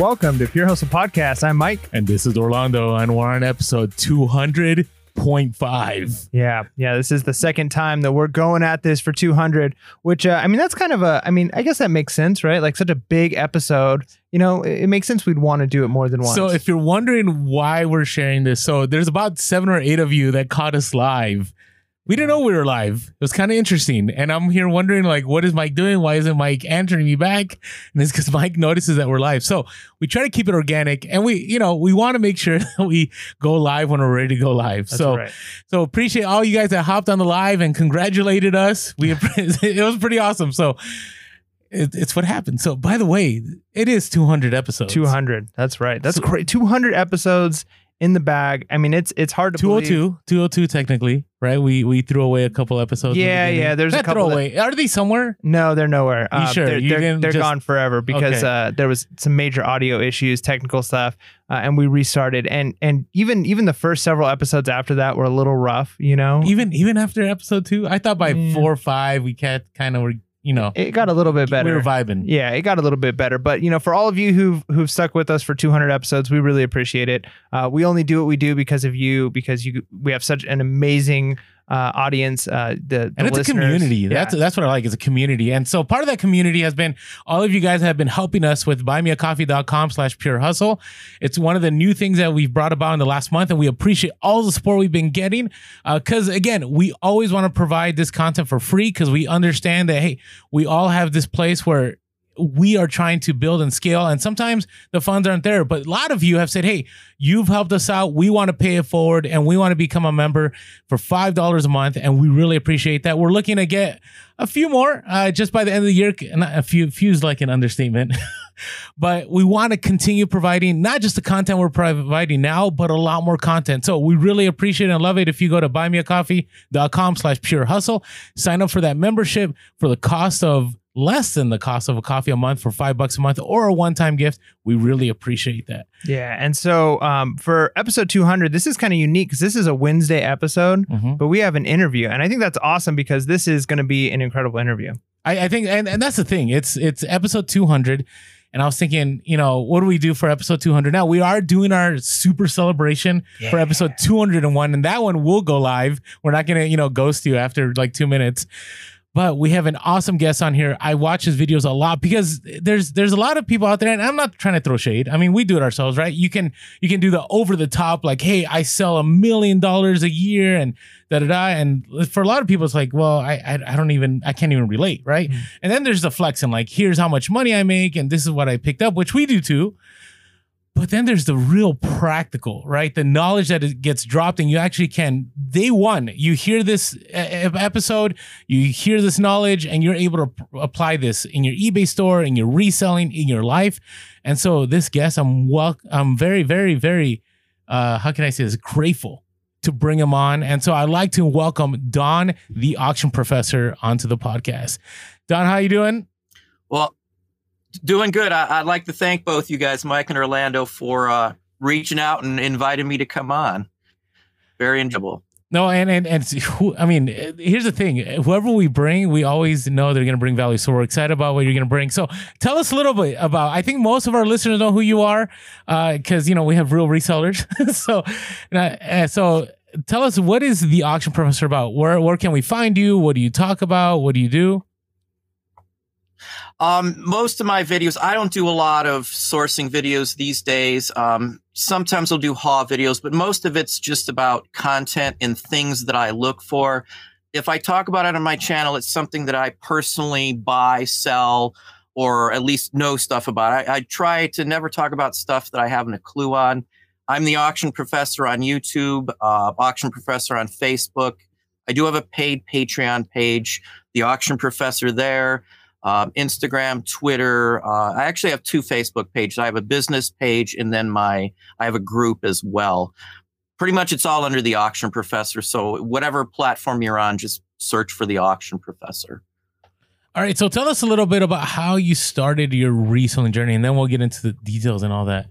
Welcome to Pure Hustle Podcast. I'm Mike. And this is Orlando, and we're on episode 200.5. Yeah, yeah. This is the second time that we're going at this for 200, which, uh, I mean, that's kind of a, I mean, I guess that makes sense, right? Like such a big episode, you know, it, it makes sense we'd want to do it more than once. So if you're wondering why we're sharing this, so there's about seven or eight of you that caught us live. We didn't know we were live. It was kind of interesting. And I'm here wondering, like, what is Mike doing? Why isn't Mike answering me back? And it's because Mike notices that we're live. So we try to keep it organic and we, you know, we want to make sure that we go live when we're ready to go live. That's so, right. so appreciate all you guys that hopped on the live and congratulated us. We, it was pretty awesome. So, it, it's what happened. So, by the way, it is 200 episodes. 200. That's right. That's So- great. 200 episodes in the bag. I mean, it's it's hard to believe. 202, 202 technically, right? We we threw away a couple episodes. in the Yeah, yeah, there's a Not couple throw that- Are they somewhere? No, they're nowhere. You sure? They're, they're, they're just- gone forever because Okay. uh, there was some major audio issues, technical stuff, uh, and we restarted. And and even even the first several episodes after that were a little rough. You know, Even even after episode two, I thought by Yeah. four or five we kind of were, you know, it got a little bit better. we were vibing. Yeah, it got a little bit better, but you know, for all of you who've who've stuck with us for 200 episodes, we really appreciate it. Uh, we only do what we do because of you, because you we have such an amazing uh, audience. Uh, the, the and it's a community. Yeah. That's that's what I like. It's a community. And so part of that community has been all of you guys have been helping us with buymeacoffee.com slash pure hustle. It's one of the new things that we've brought about in the last month, and we appreciate all the support we've been getting. Because again, we always want to provide this content for free because we understand that hey, we all have this place where we are trying to build and scale and sometimes the funds aren't there. But a lot of you have said hey you've helped us out. We want to pay it forward and we want to become a member for five dollars a month and we really appreciate that. We're looking to get a few more uh, just by the end of the year. Not a few few's like an understatement. But we want to continue providing not just the content we're providing now but a lot more content. So we really appreciate and love it. If you go to buymeacoffee.com slash pure hustle sign up for that membership for the cost of less than the cost of a coffee a month for five bucks a month or a one-time gift. We really appreciate that. Yeah, and so um, for episode 200, this is kind of unique because this is a Wednesday episode, Mhm. but we have an interview, and I think that's awesome because this is going to be an incredible interview. I, I think and, and that's the thing it's it's episode 200 and i was thinking you know what do we do for episode 200 now we are doing our super celebration for episode 201 and that one will go live. We're not gonna you know ghost you after like two minutes but we have an awesome guest on here. I watch his videos a lot because there's there's a lot of people out there, and I'm not trying to throw shade. I mean, we do it ourselves, right? You can you can do the over the top, like, hey, I sell a million dollars a year, and da da da. And for a lot of people, it's like, well, I I, I don't even I can't even relate, right? Mhm. And then there's the flex and like, here's how much money I make, and this is what I picked up, which we do too. But then there's the real practical, right? The knowledge that it gets dropped, and you actually can day one. You hear this episode, you hear this knowledge, and you're able to apply this in your eBay store, in your reselling, in your life. And so, this guest, I'm wel- I'm very, very, very, uh, how can I say this? Grateful to bring him on. And so, I'd like to welcome Don, the auction professor, onto the podcast. Don, how you doing? Well, doing good. I, I'd like to thank both you guys, Mike and Orlando, for uh, reaching out and inviting me to come on. Very enjoyable. No, and and and I mean, uh, here's the thing: whoever we bring, we always know they're going to bring value. So we're excited about what you're going to bring. So tell us a little bit about. I think most of our listeners know who you are, because you know we have real resellers. so, uh, uh, so tell us what is the auction professor about? Where where can we find you? What do you talk about? What do you do? Um, most of my videos, I don't do a lot of sourcing videos these days. Um, sometimes I'll do haul videos, but most of it's just about content and things that I look for. If I talk about it on my channel, it's something that I personally buy, sell, or at least know stuff about. I, I try to never talk about stuff that I haven't a clue on. I'm the auction professor on YouTube, uh, auction professor on Facebook. I do have a paid Patreon page, the auction professor there um, Instagram, Twitter. Uh, I actually have two Facebook pages. I have a business page and then my I have a group as well. Pretty much, it's all under the Auction Professor. So whatever platform you're on, just search for the Auction Professor. All right, so tell us a little bit about how you started your reselling journey, and then we'll get into the details and all that.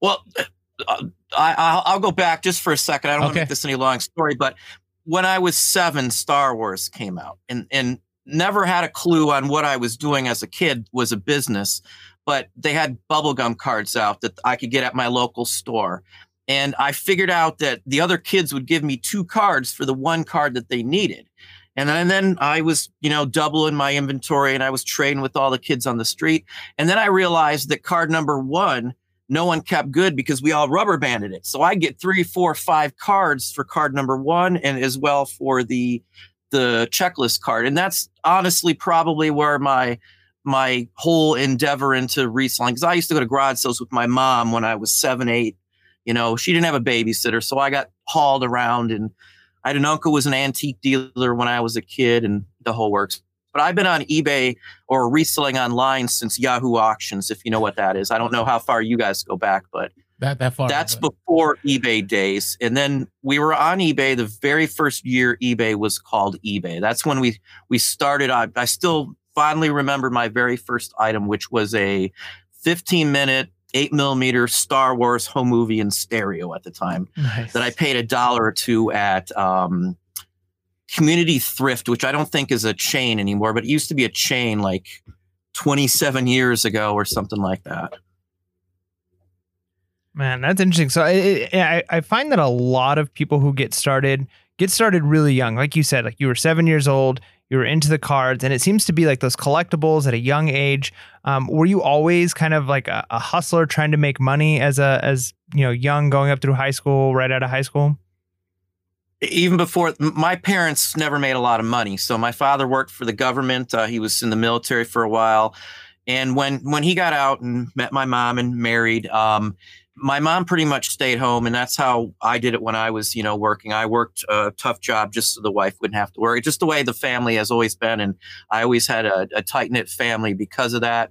Well, uh, I, I'll, I'll go back just for a second. I don't want to make this any long story, but when I was seven, Star Wars came out, and and never had a clue on what I was doing as a kid was a business. but they had bubblegum cards out that I could get at my local store. And I figured out that the other kids would give me two cards for the one card that they needed. And then, and then I was, you know, doubling my inventory and I was trading with all the kids on the street. And then I realized that card number one, no one kept good because we all rubber banded it. So I get three, four, five cards for card number one and as well for the the checklist card. And that's honestly probably where my my whole endeavor into reselling because I used to go to garage sales with my mom when I was seven, eight, you know, she didn't have a babysitter, so I got hauled around, and I had an uncle who was an antique dealer when I was a kid, and the whole works. But I've been on eBay or reselling online since Yahoo Auctions, if you know what that is. I don't know how far you guys go back, but that that far. That's before eBay days. And then we were on eBay the very first year eBay was called eBay. That's when we we started. I, I still fondly remember my very first item, which was a 15 minute eight millimeter Star Wars home movie in stereo at the time nice. that I paid a dollar or two at um, Community Thrift, which I don't think is a chain anymore, but it used to be a chain like 27 years ago or something like that. Man, that's interesting. So I, I, I find that a lot of people who get started get started really young. Like you said, like you were seven years old, you were into the cards, and it seems to be like those collectibles at a young age. Um, were you always kind of like a, a, hustler trying to make money as a as you know young going up through high school, right out of high school? Even before my parents never made a lot of money. So my father worked for the government. Uh, he was in the military for a while, and when when he got out and met my mom and married, um, my mom pretty much stayed home and that's how i did it when i was you know working. I worked a tough job just so the wife wouldn't have to work just the way the family has always been and i always had a, a tight-knit family because of that.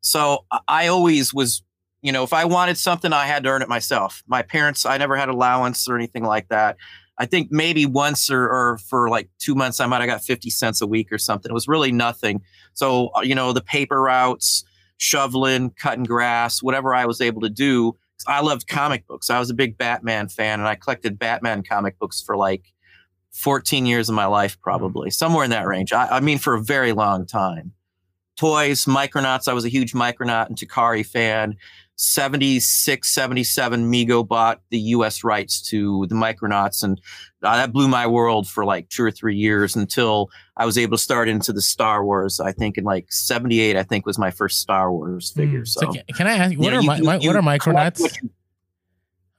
So i always was you know if i wanted something i had to earn it myself. My parents i never had allowance or anything like that. I think maybe once or, or for like two months i might have got 50 cents a week or something. It was really nothing. So uh, you know the paper routes shoveling cutting grass whatever i was able to do I loved comic books. I was a big Batman fan, and I collected Batman comic books for like 14 years of my life, probably somewhere in that range. I, I mean, for a very long time. Toys, Micronauts. I was a huge Micronaut and Takara fan. 76, 77, Mego bought the US rights to the Micronauts. And uh, that blew my world for like two or three years until I was able to start into the Star Wars. I think in like 78, I think was my first Star Wars hmm. figure. Mm. So, so can, can, I ask you, what, you, are, you, my, what are Micronauts?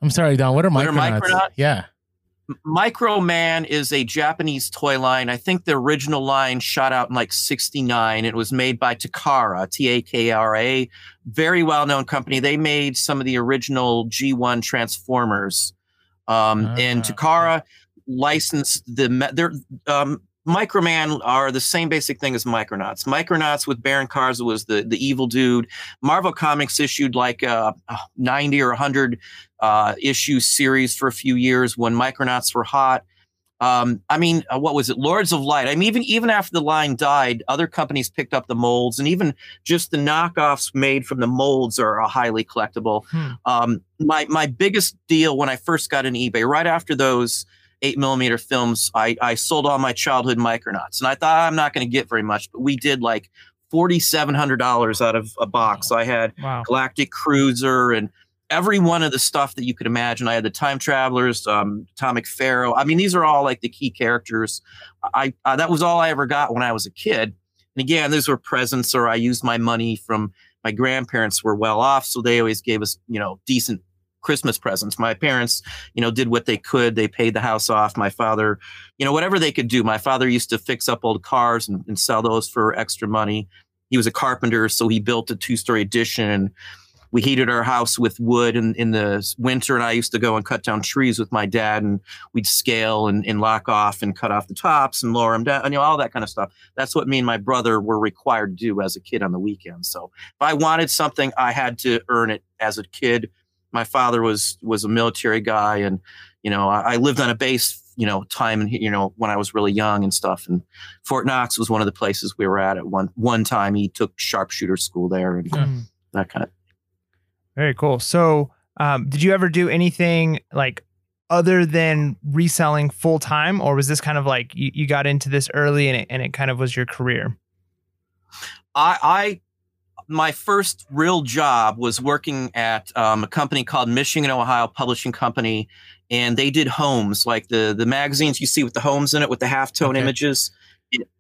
I'm sorry, Don. What are what Are Micronauts? Yeah. Microman is a Japanese toy line. I think the original line shot out in like 69. It was made by Takara, T A K R A, very well known company. They made some of the original G1 Transformers. Um, uh, and Takara licensed the, their, um, Microman are the same basic thing as Micronauts. Micronauts with Baron Karza was the the evil dude. Marvel Comics issued like a 90 or 100 uh, issue series for a few years when Micronauts were hot. Um, I mean, uh, what was it? Lords of Light. I mean, even even after the line died, other companies picked up the molds, and even just the knockoffs made from the molds are uh, highly collectible. Hmm. Um, my my biggest deal when I first got in eBay, right after those eight millimeter films, I, I sold all my childhood Micronauts. And I thought I'm not going to get very much, but we did like $4,700 out of a box. Wow. I had wow. Galactic Cruiser and every one of the stuff that you could imagine. I had the Time Travelers, um, Atomic Pharaoh. I mean, these are all like the key characters. I uh, That was all I ever got when I was a kid. And again, those were presents, or I used my money from my grandparents were well off, so they always gave us, you know, decent Christmas presents. My parents, you know, did what they could. They paid the house off. My father, you know, whatever they could do. My father used to fix up old cars and, and sell those for extra money. He was a carpenter, so he built a two-story addition and we heated our house with wood in, in the winter and i used to go and cut down trees with my dad and we'd scale and, and lock off and cut off the tops and lower them down and you know all that kind of stuff that's what me and my brother were required to do as a kid on the weekend so if i wanted something i had to earn it as a kid my father was was a military guy, and you know I, I lived on a base you know time and you know when I was really young and stuff. And Fort Knox was one of the places we were at at one one time. He took sharpshooter school there and mm. that kind of. Very cool. So, um, did you ever do anything like other than reselling full time, or was this kind of like you, you got into this early and it, and it kind of was your career? I, I my first real job was working at um, a company called Michigan Ohio Publishing Company, and they did homes like the the magazines you see with the homes in it with the halftone okay. images.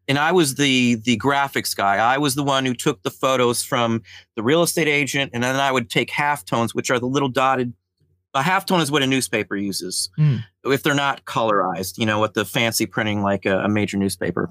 And I was the the graphics guy. I was the one who took the photos from the real estate agent, and then I would take halftones, which are the little dotted. A halftone is what a newspaper uses mm. if they're not colorized. You know, with the fancy printing like a, a major newspaper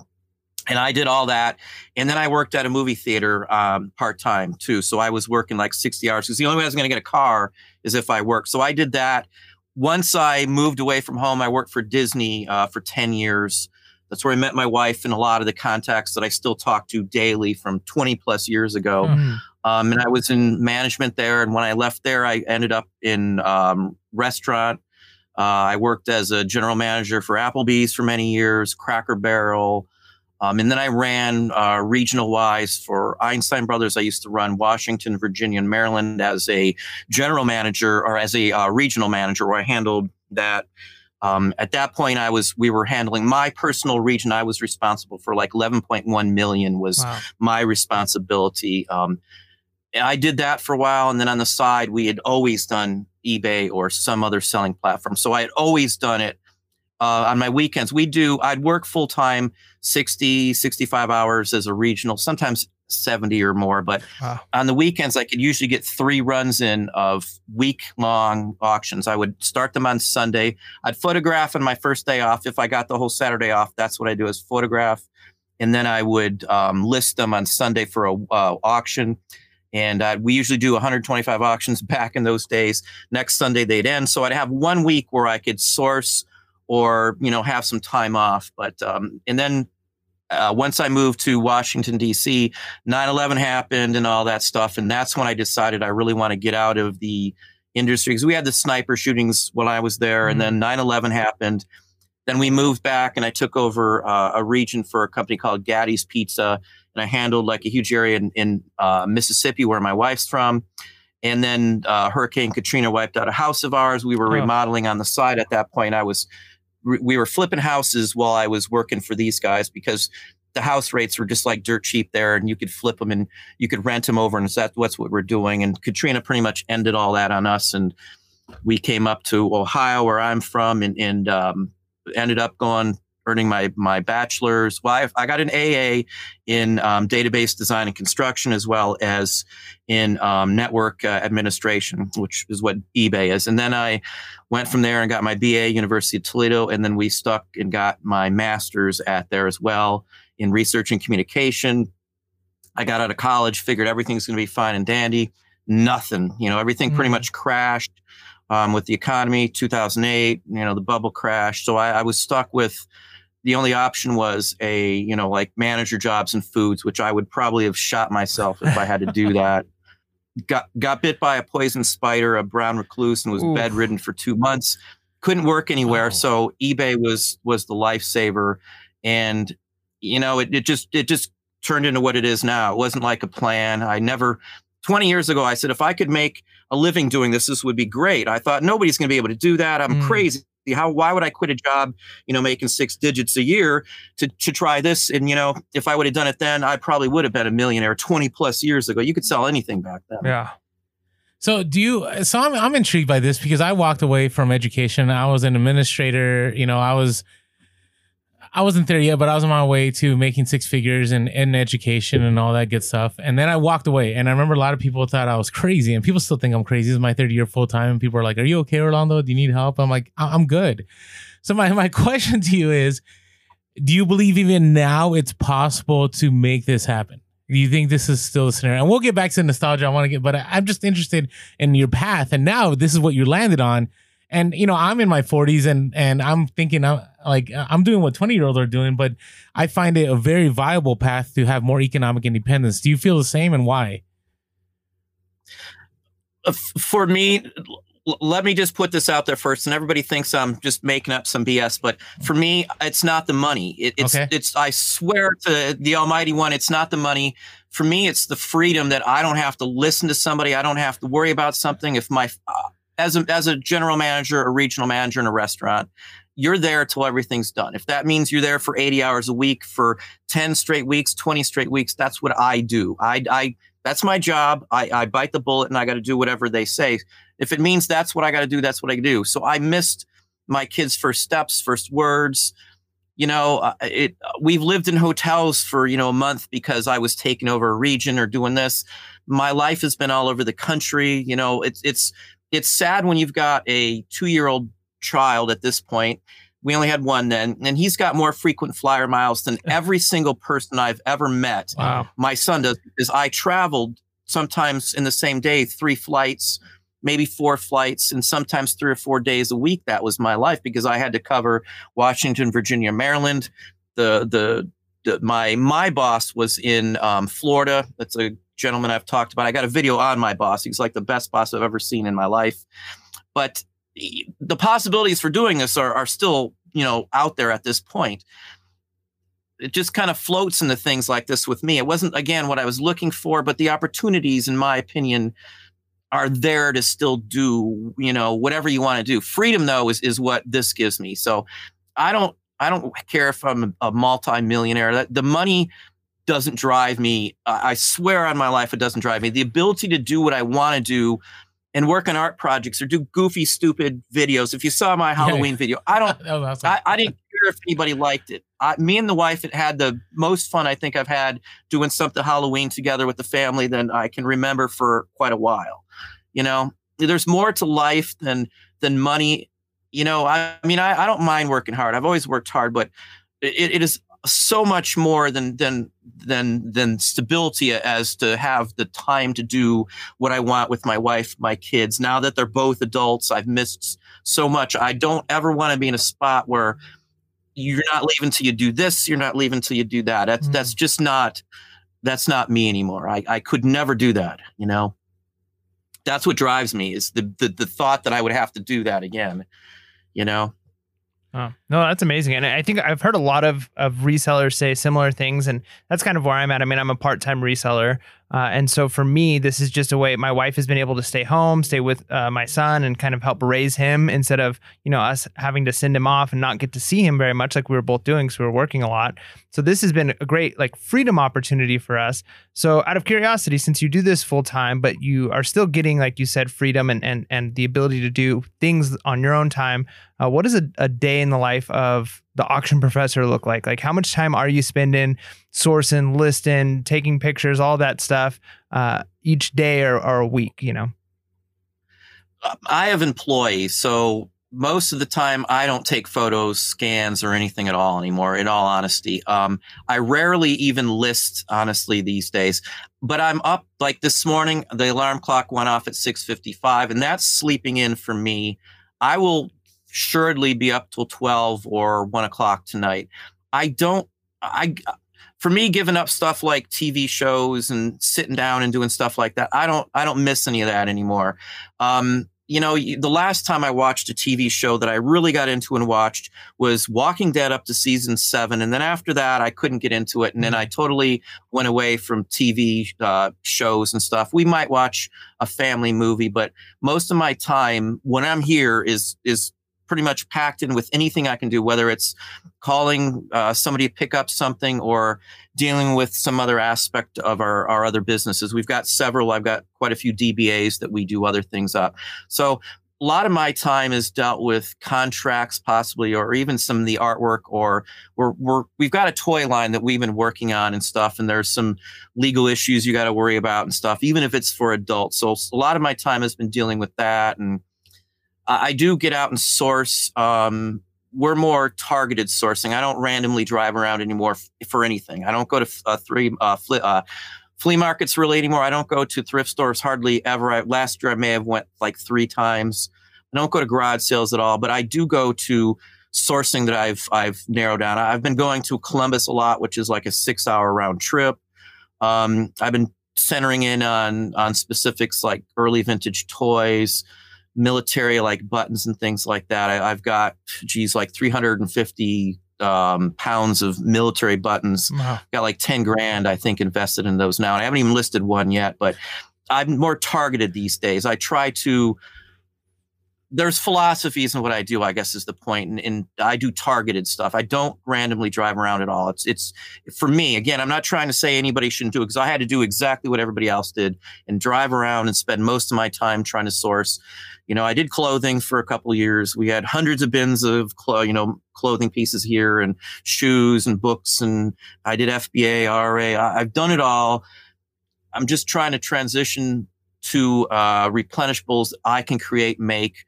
and I did all that. And then I worked at a movie theater um, part time too. So I was working like 60 hours because the only way I was going to get a car is if I worked. So I did that. Once I moved away from home, I worked for Disney uh, for 10 years. That's where I met my wife and a lot of the contacts that I still talk to daily from 20 plus years ago. Mm-hmm. Um, and I was in management there. And when I left there, I ended up in um, restaurant. Uh, I worked as a general manager for Applebee's for many years, Cracker Barrel, um, and then I ran uh, regional wise for Einstein Brothers. I used to run Washington, Virginia, and Maryland as a general manager or as a uh, regional manager, where I handled that. Um, at that point, I was we were handling my personal region. I was responsible for like 11.1 million was wow. my responsibility. Um, I did that for a while, and then on the side, we had always done eBay or some other selling platform. So I had always done it uh, on my weekends. We do, I'd work full time, 60, 65 hours as a regional, sometimes 70 or more. But wow. on the weekends, I could usually get three runs in of week long auctions. I would start them on Sunday. I'd photograph on my first day off. If I got the whole Saturday off, that's what I do is photograph. And then I would um, list them on Sunday for a uh, auction. And uh, we usually do 125 auctions back in those days. Next Sunday they'd end. So I'd have one week where I could source or you know have some time off. But um, and then uh, once I moved to Washington D.C., 9/11 happened and all that stuff, and that's when I decided I really want to get out of the industry because we had the sniper shootings when I was there, mm-hmm. and then 9/11 happened. Then we moved back, and I took over uh, a region for a company called Gatti's Pizza, and I handled like a huge area in, in uh, Mississippi where my wife's from. And then uh, Hurricane Katrina wiped out a house of ours. We were oh. remodeling on the side at that point. I was we were flipping houses while I was working for these guys because the house rates were just like dirt cheap there, and you could flip them and you could rent them over, and that's what we're doing. And Katrina pretty much ended all that on us, and we came up to Ohio, where I'm from, and, and um, ended up going earning my my bachelor's. Well, I, I got an AA in um, database design and construction, as well as in um, network uh, administration, which is what eBay is. And then I went from there and got my BA University of Toledo, and then we stuck and got my master's at there as well in research and communication. I got out of college, figured everything's going to be fine and dandy. Nothing, you know, everything mm-hmm. pretty much crashed um, with the economy. 2008, you know, the bubble crashed, so I, I was stuck with the only option was a you know like manager jobs and foods which i would probably have shot myself if i had to do that. Got got bit by a poison spider a brown recluse and was Oof. bedridden for two months. Couldn't work anywhere oh. so ebay was was the lifesaver. And you know it, it just it just turned into what it is now. It wasn't like a plan. I never 20 years ago i said if i could make a living doing this this would be great. I thought nobody's going to be able to do that. I'm mm. crazy how why would I quit a job, you know, making six digits a year to to try this? And you know, if I would have done it then, I probably would have been a millionaire 20 plus years ago. You could sell anything back then. Yeah. So do you so I'm I'm intrigued by this because I walked away from education. I was an administrator, you know, I was I wasn't there yet, but I was on my way to making six figures and education and all that good stuff. And then I walked away. And I remember a lot of people thought I was crazy, and people still think I'm crazy. This is my third year full time. And people are like, Are you okay, Orlando? Do you need help? I'm like, I'm good. So my, my question to you is do you believe even now it's possible to make this happen? Do you think this is still a scenario? And we'll get back to nostalgia. I want to get, but I, I'm just interested in your path. And now this is what you landed on and you know i'm in my 40s and and i'm thinking i'm like i'm doing what 20 year olds are doing but i find it a very viable path to have more economic independence. Do you feel the same and why? Uh, for me let me just put this out there first and everybody thinks i'm just making up some bs but for me it's not the money. It, it's okay. it's i swear to the almighty one it's not the money. For me it's the freedom that i don't have to listen to somebody. I don't have to worry about something. If my uh, as a, as a general manager, a regional manager in a restaurant, you're there till everything's done. If that means you're there for 80 hours a week for 10 straight weeks, 20 straight weeks, that's what I do. I, I That's my job. I, I bite the bullet and I got to do whatever they say. If it means that's what I got to do, that's what I do. So I missed my kids' first steps, first words. You know, uh, it. We've lived in hotels for you know a month because I was taking over a region or doing this. My life has been all over the country. You know, it's it's it's sad when you've got a two year old child at this point. We only had one then, and he's got more frequent flyer miles than every single person I've ever met. Wow. My son does because I traveled sometimes in the same day, three flights, maybe four flights, and sometimes three or four days a week. That was my life because I had to cover Washington, Virginia, Maryland. The the, the my my boss was in um, Florida. That's a gentleman I've talked about. I got a video on my boss. He's like the best boss I've ever seen in my life. But the possibilities for doing this are, are still, you know, out there at this point. It just kind of floats into things like this with me. It wasn't, again, what I was looking for, but the opportunities, in my opinion, are there to still do, you know, whatever you want to do. Freedom, though, is, is what this gives me. So I don't, I don't care if I'm a multi-millionaire. The money doesn't drive me. I swear on my life, it doesn't drive me. The ability to do what I want to do and work on art projects or do goofy, stupid videos. If you saw my Halloween yeah. video, I don't, awesome. I, I, didn't care if anybody liked it. I, me and the wife had had the most fun I think I've had doing something Halloween together with the family than I can remember for quite a while. You know, there's more to life than than money. You know, I, I mean, I, I don't mind working hard. I've always worked hard, but it, it is so much more than than than than stability as to have the time to do what I want with my wife, my kids. Now that they're both adults, I've missed so much. I don't ever want to be in a spot where you're not leaving till you do this, you're not leaving till you do that. That's mm. that's just not that's not me anymore. I, I could never do that, you know. That's what drives me is the, the the thought that I would have to do that again, you know. Oh, no, that's amazing. And I think I've heard a lot of, of resellers say similar things. And that's kind of where I'm at. I mean, I'm a part time reseller. Uh, and so for me, this is just a way my wife has been able to stay home, stay with uh, my son, and kind of help raise him instead of you know us having to send him off and not get to see him very much, like we were both doing because we were working a lot. So this has been a great like freedom opportunity for us. So out of curiosity, since you do this full time, but you are still getting like you said freedom and and and the ability to do things on your own time, uh, what does a, a day in the life of the auction professor look like? Like, how much time are you spending sourcing, listing, taking pictures, all that stuff uh, each day or, or a week? You know, I have employees, so most of the time I don't take photos, scans, or anything at all anymore. In all honesty, um, I rarely even list honestly these days. But I'm up like this morning. The alarm clock went off at six fifty-five, and that's sleeping in for me. I will assuredly be up till 12 or 1 o'clock tonight. I don't, I, for me, giving up stuff like TV shows and sitting down and doing stuff like that, I don't, I don't miss any of that anymore. Um, you know, the last time I watched a TV show that I really got into and watched was Walking Dead up to season seven. And then after that, I couldn't get into it. And then I mm. totally went away from TV uh, shows and stuff. We might watch a family movie, but most of my time when I'm here is, is pretty much packed in with anything I can do, whether it's calling uh, somebody to pick up something or dealing with some other aspect of our, our other businesses. We've got several, I've got quite a few DBAs that we do other things up. So a lot of my time is dealt with contracts possibly or even some of the artwork or we're, we're we've got a toy line that we've been working on and stuff and there's some legal issues you got to worry about and stuff even if it's for adults so a lot of my time has been dealing with that and I do get out and source. Um, we're more targeted sourcing. I don't randomly drive around anymore f- for anything. I don't go to uh, three uh, fl- uh, flea markets really anymore. I don't go to thrift stores hardly ever. I, last year I may have went like three times. I don't go to garage sales at all, but I do go to sourcing that I've I've narrowed down. I've been going to Columbus a lot, which is like a six hour round trip. Um, I've been centering in on on specifics like early vintage toys military like buttons and things like that. I, have got, geez, like 350 um, pounds of military buttons. Wow. Got like 10 grand, I think, invested in those now. And I haven't even listed one yet, but I'm more targeted these days. I try to there's philosophies in what I do, I guess is the point. And, and, I do targeted stuff. I don't randomly drive around at all. It's, it's for me, again, I'm not trying to say anybody shouldn't do it because I had to do exactly what everybody else did and drive around and spend most of my time trying to source. You know, I did clothing for a couple years. We had hundreds of bins of, clo- you know, clothing pieces here and shoes and books. And I did FBA, RA. I, I've done it all. I'm just trying to transition to uh, replenishables I can create, make,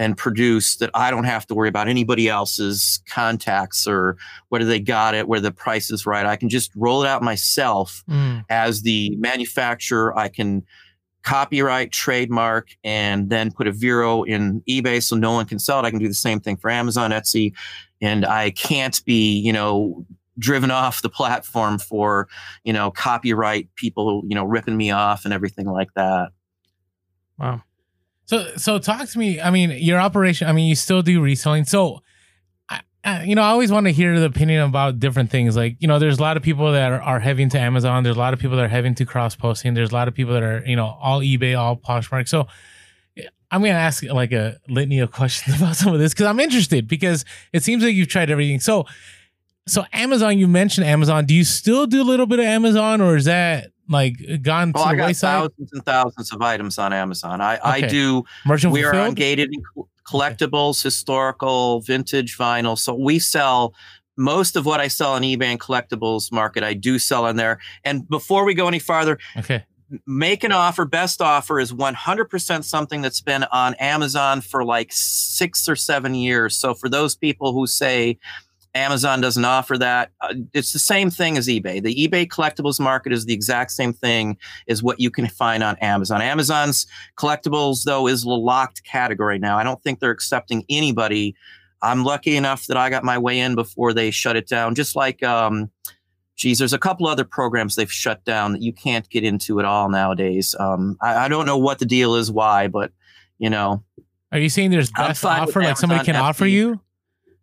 and produce that I don't have to worry about anybody else's contacts or whether they got it, where the price is right. I can just roll it out myself mm. as the manufacturer. I can copyright, trademark, and then put a Vero in eBay so no one can sell it. I can do the same thing for Amazon, Etsy, and I can't be, you know, driven off the platform for, you know, copyright people, you know, ripping me off and everything like that. Wow. So so talk to me. I mean, your operation. I mean, you still do reselling. So, I, you know, I always want to hear the opinion about different things. Like, you know, there's a lot of people that are, are heavy into Amazon. There's a lot of people that are heavy into cross posting. There's a lot of people that are, you know, all eBay, all Poshmark. So, eh, I'm gonna ask like a litany of questions about some of this because I'm interested because it seems like you've tried everything. So, so Amazon, you mentioned Amazon. Do you still do a little bit of Amazon, or is that like gone oh, to I the got wayside? thousands and thousands of items on Amazon. I, okay. I do. Merchant we fulfilled? are on gated collectibles, okay. historical, vintage vinyl. So we sell most of what I sell on eBay and collectibles market. I do sell on there. And before we go any farther, okay. Make an offer. Best offer is 100% something that's been on Amazon for like six or seven years. So for those people who say, Amazon doesn't offer that. Uh, it's the same thing as eBay. The eBay collectibles market is the exact same thing as what you can find on Amazon. Amazon's collectibles, though, is a locked category now. I don't think they're accepting anybody. I'm lucky enough that I got my way in before they shut it down. Just like, um, geez, there's a couple other programs they've shut down that you can't get into at all nowadays. Um, I, I don't know what the deal is, why, but you know. Are you saying there's best offer like somebody can FB. offer you?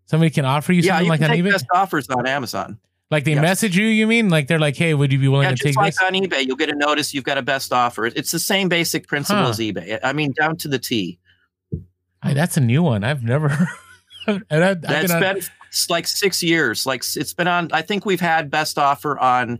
Somebody can offer you yeah, something you like on take eBay. Best offers on Amazon. Like they yes. message you, you mean? Like they're like, "Hey, would you be willing yeah, to take like this?" on eBay, you'll get a notice you've got a best offer. It's the same basic principle huh. as eBay. I mean, down to the T. Hey, that's a new one. I've never. and I, I've that's been, been like six years. Like it's been on. I think we've had best offer on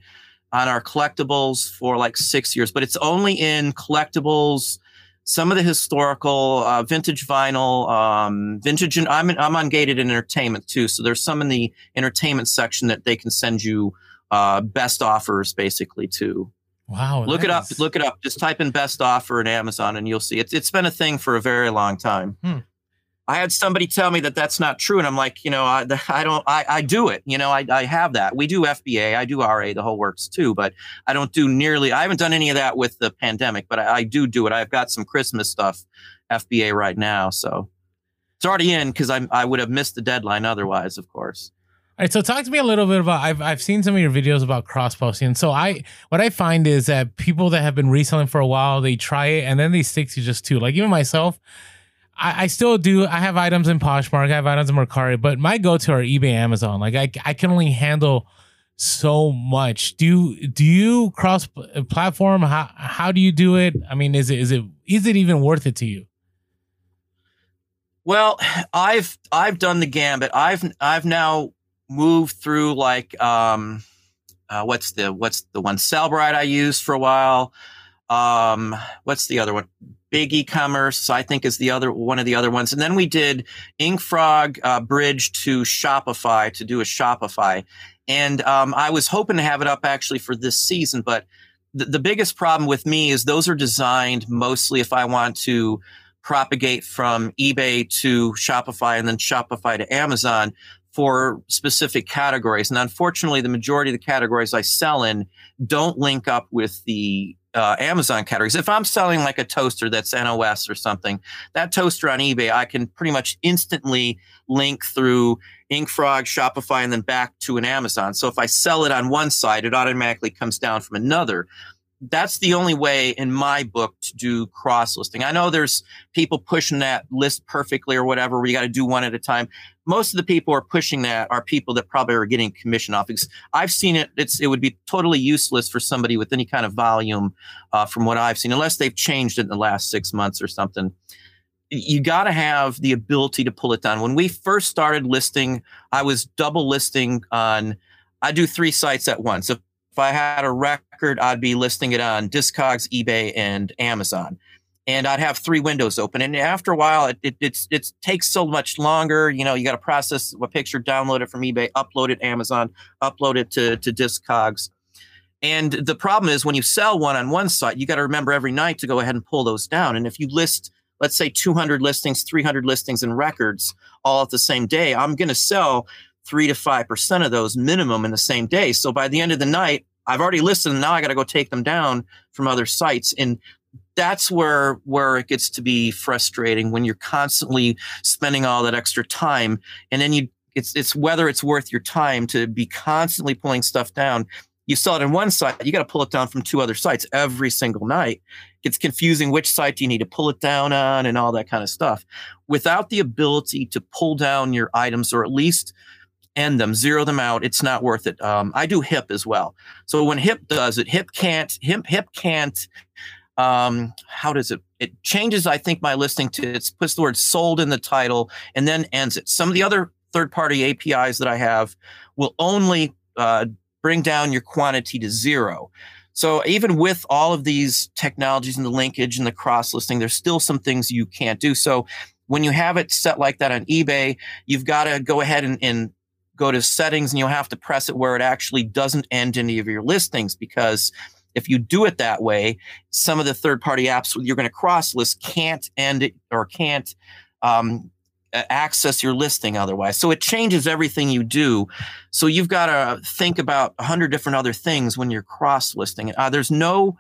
on our collectibles for like six years, but it's only in collectibles some of the historical uh, vintage vinyl, um, vintage. And I'm I'm on gated entertainment too, so there's some in the entertainment section that they can send you uh, best offers basically too. Wow! Look it up. Look it up. Just type in best offer in Amazon, and you'll see it's it's been a thing for a very long time. Hmm. I had somebody tell me that that's not true, and I'm like, you know, I, I don't, I, I do it. You know, I, I have that. We do FBA, I do RA, the whole works too, but I don't do nearly. I haven't done any of that with the pandemic, but I, I do do it. I've got some Christmas stuff FBA right now, so it's already in because I I would have missed the deadline otherwise, of course. All right, so talk to me a little bit about I've I've seen some of your videos about cross posting. So I what I find is that people that have been reselling for a while, they try it and then they stick to just two. Like even myself, I, I, still do. I have items in Poshmark. I have items in Mercari, but my go-to are eBay, Amazon. Like I, I can only handle so much. Do you do you cross platform? How how do you do it? I mean, is it is it is it even worth it to you? Well, I've I've done the gambit. I've I've now moved through like um, uh, what's the what's the one Sellbrite I used for a while. Um, what's the other one? Big e-commerce i think is the other one of the other ones. And then we did inkfrog uh, bridge to shopify to do a shopify. And um, i was hoping to have it up actually for this season but the, the biggest problem with me is those are designed mostly if i want to propagate from ebay to shopify and then shopify to amazon for specific categories. And unfortunately the majority of the categories i sell in don't link up with the uh, Amazon categories. If I'm selling like a toaster that's NOS or something, that toaster on eBay, I can pretty much instantly link through Inkfrog, Shopify, and then back to an Amazon. So if I sell it on one side, it automatically comes down from another that's the only way in my book to do cross listing. I know there's people pushing that list perfectly or whatever, where you got to do one at a time. Most of the people are pushing that are people that probably are getting commission off. Because I've seen it; it's it would be totally useless for somebody with any kind of volume, uh, from what I've seen, unless they've changed it in the last six months or something. you got to have the ability to pull it down. When we first started listing, I was double listing on, I do three sites at once. If, if I had a record, I'd be listing it on Discogs, eBay, and Amazon. And I'd have three windows open. And after a while, it, it, it's, it takes so much longer. You know, you got to process a picture, download it from eBay, upload it Amazon, upload it to, to Discogs. And the problem is when you sell one on one site, you got to remember every night to go ahead and pull those down. And if you list let's say 200 listings, 300 listings and records all at the same day, I'm going to sell three to 5% of those minimum in the same day. So by the end of the night, I've already listed them. Now I got to go take them down from other sites. And that's where, where it gets to be frustrating when you're constantly spending all that extra time. And then you, it's, it's whether it's worth your time to be constantly pulling stuff down you sell it in one site, you got to pull it down from two other sites every single night. It's confusing which site do you need to pull it down on and all that kind of stuff. Without the ability to pull down your items or at least end them, zero them out, it's not worth it. Um, I do HIP as well. So when HIP does it, HIP can't, HIP, HIP can't, um, how does it, it changes, I think, my listing to, it puts the word sold in the title and then ends it. Some of the other third party APIs that I have will only uh, bring down your quantity to zero. So even with all of these technologies and the linkage and the cross listing, there's still some things you can't do. So when you have it set like that on eBay, you've got to go ahead and, and go to settings and you'll have to press it where it actually doesn't end any of your listings because if you do it that way, some of the third party apps you're going to cross list can't end it or can't um, access your listing otherwise. So it changes everything you do. So you've got to think about a hundred different other things when you're cross listing. Uh, there's no,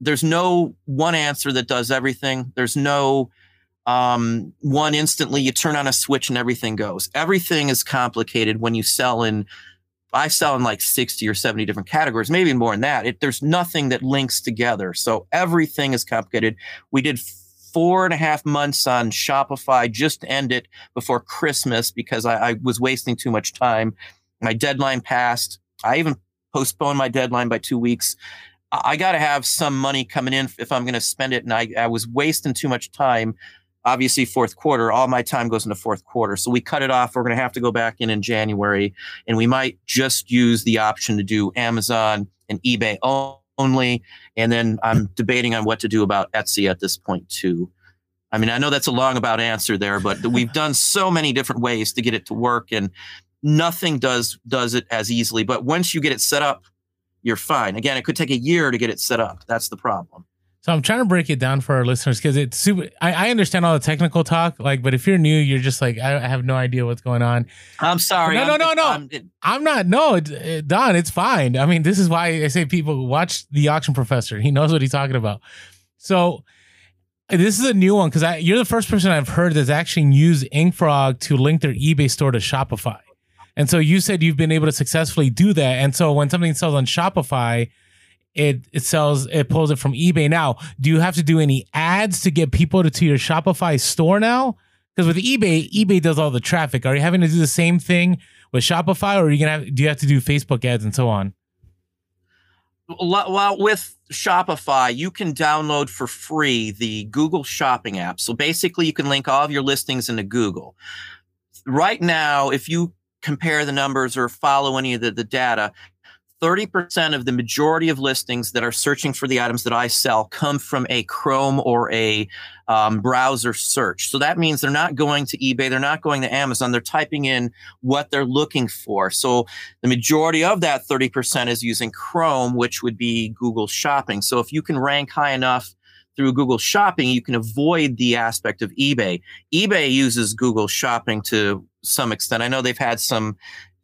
there's no one answer that does everything. There's no um, one instantly you turn on a switch and everything goes. Everything is complicated when you sell in. I sell in like 60 or 70 different categories, maybe more than that. It, there's nothing that links together. So everything is complicated. We did four and a half months on Shopify just end it before Christmas because I, I was wasting too much time. My deadline passed. I even postponed my deadline by two weeks. I, I got to have some money coming in if I'm going to spend it. And I, I was wasting too much time. Obviously, fourth quarter, all my time goes into fourth quarter. So we cut it off. We're going to have to go back in in January and we might just use the option to do Amazon and eBay only. And then I'm debating on what to do about Etsy at this point too. I mean, I know that's a long about answer there, but we've done so many different ways to get it to work and nothing does does it as easily. But once you get it set up, you're fine. Again, it could take a year to get it set up. That's the problem. So I'm trying to break it down for our listeners because it's super. I, I, understand all the technical talk, like, but if you're new, you're just like, I, I have no idea what's going on. I'm sorry. No, I'm, no, no, no. I'm, I'm not. No, it, it, Don, it's fine. I mean, this is why I say people watch the auction professor. He knows what he's talking about. So this is a new one because you're the first person I've heard that's actually used InkFrog to link their eBay store to Shopify. And so you said you've been able to successfully do that. And so when something sells on Shopify, it it sells it pulls it from eBay. Now, do you have to do any ads to get people to, to your Shopify store now? Because with eBay, eBay does all the traffic. Are you having to do the same thing with Shopify, or are you gonna have, do you have to do Facebook ads and so on? Well, with Shopify, you can download for free the Google Shopping app. So basically, you can link all of your listings into Google. Right now, if you compare the numbers or follow any of the, the data, 30% of the majority of listings that are searching for the items that I sell come from a Chrome or a um, browser search. So that means they're not going to eBay, they're not going to Amazon, they're typing in what they're looking for. So the majority of that 30% is using Chrome, which would be Google Shopping. So if you can rank high enough through Google Shopping, you can avoid the aspect of eBay. eBay uses Google Shopping to some extent. I know they've had some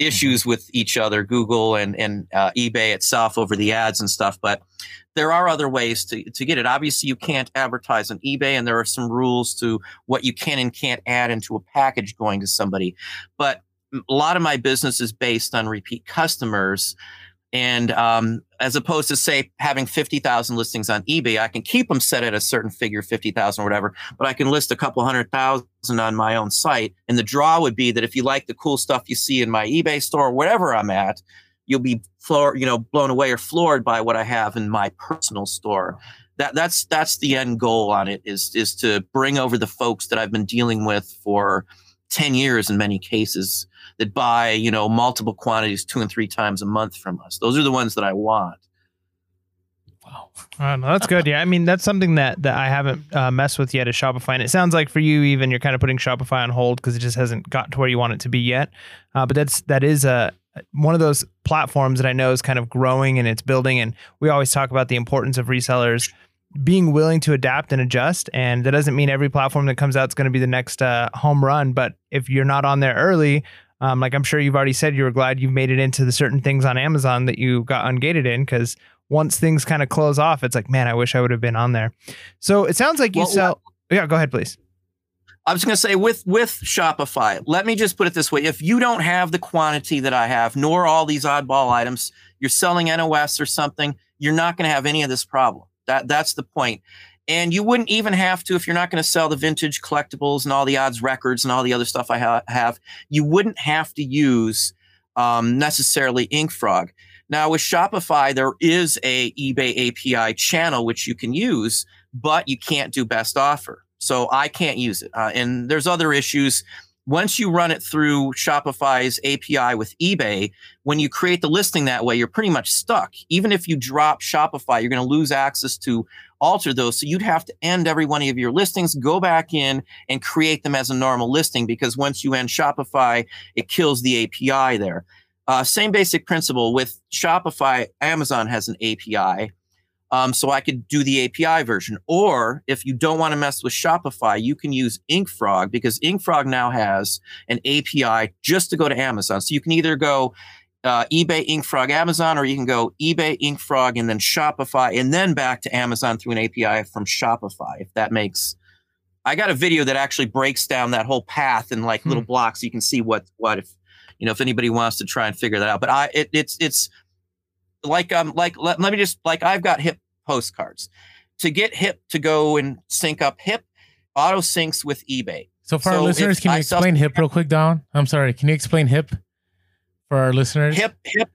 issues with each other, Google and and uh, eBay itself over the ads and stuff. But there are other ways to to get it. Obviously, you can't advertise on eBay, and there are some rules to what you can and can't add into a package going to somebody. But a lot of my business is based on repeat customers. And um, as opposed to say having 50,000 listings on eBay, I can keep them set at a certain figure, 50,000 or whatever, but I can list a couple hundred thousand on my own site. And the draw would be that if you like the cool stuff you see in my eBay store, wherever I'm at, you'll be floor, you know, blown away or floored by what I have in my personal store. that that's that's the end goal on it is is to bring over the folks that I've been dealing with for 10 years in many cases that buy, you know, multiple quantities two and three times a month from us. Those are the ones that I want. Wow. That's good. Yeah, I mean that's something that that I haven't uh, messed with yet is Shopify, and it sounds like for you even you're kind of putting Shopify on hold because it just hasn't gotten to where you want it to be yet. Uh, but that's that is a one of those platforms that I know is kind of growing and it's building, and we always talk about the importance of resellers being willing to adapt and adjust. And that doesn't mean every platform that comes out is going to be the next uh, home run, but if you're not on there early, um, like I'm sure you've already said, you were glad you've made it into the certain things on Amazon that you got ungated in because once things kind of close off, it's like, man, I wish I would have been on there. So it sounds like you Well, sell. Yeah, go ahead, please. I was going to say with with Shopify, let me just put it this way: if you don't have the quantity that I have, nor all these oddball items, you're selling NOS or something, you're not going to have any of this problem. That that's the point. And you wouldn't even have to if you're not going to sell the vintage collectibles and all the odds records and all the other stuff I ha- have. You wouldn't have to use um, necessarily InkFrog. Now with Shopify, there is a eBay API channel which you can use, but you can't do best offer. So I can't use it. Uh, and there's other issues. Once you run it through Shopify's API with eBay, when you create the listing that way, you're pretty much stuck. Even if you drop Shopify, you're going to lose access to alter those. So you'd have to end every one of your listings, go back in and create them as a normal listing because once you end Shopify, it kills the API there. Uh, same basic principle with Shopify, Amazon has an API. Um, so I could do the API version. Or if you don't want to mess with Shopify, you can use InkFrog because InkFrog now has an API just to go to Amazon. So you can either go uh, eBay, InkFrog, Amazon, or you can go eBay, InkFrog, and then Shopify, and then back to Amazon through an API from Shopify. If that makes, I got a video that actually breaks down that whole path in like little blocks. You can see what what if you know if anybody wants to try and figure that out. But I it, it's it's like um like let, let me just like I've got hip postcards to get hip to go and sync up hip auto syncs with eBay. So for our listeners, can you I explain hip real quick, Don? I'm sorry. Can you explain hip for our listeners? Hip Hip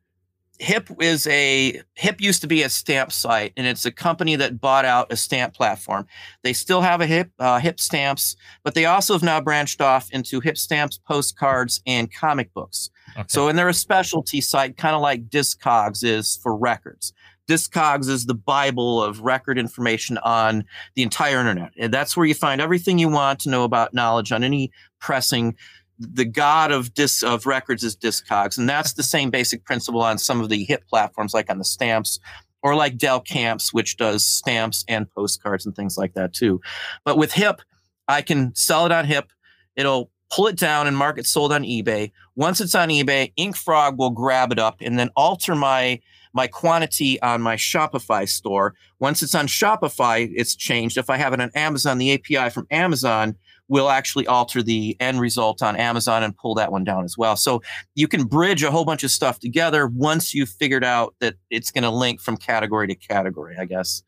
Hip is a Hip used to be a stamp site, and it's a company that bought out a stamp platform. They still have a Hip uh, Hip stamps, but they also have now branched off into Hip stamps, postcards, and comic books. Okay. So, and they're a specialty site, kind of like Discogs is for records. Discogs is the Bible of record information on the entire internet. And that's where you find everything you want to know about knowledge on any pressing. The god of dis of records is Discogs. And that's the same basic principle on some of the hip platforms, like on the stamps, or like Delcampe, which does stamps and postcards and things like that too. But with hip, I can sell it on hip. It'll pull it down and mark it sold on eBay. Once it's on eBay, InkFrog will grab it up and then alter my my quantity on my Shopify store. Once it's on Shopify, it's changed. If I have it on Amazon, the API from Amazon will actually alter the end result on Amazon and pull that one down as well. So you can bridge a whole bunch of stuff together once you've figured out that it's going to link from category to category, I guess.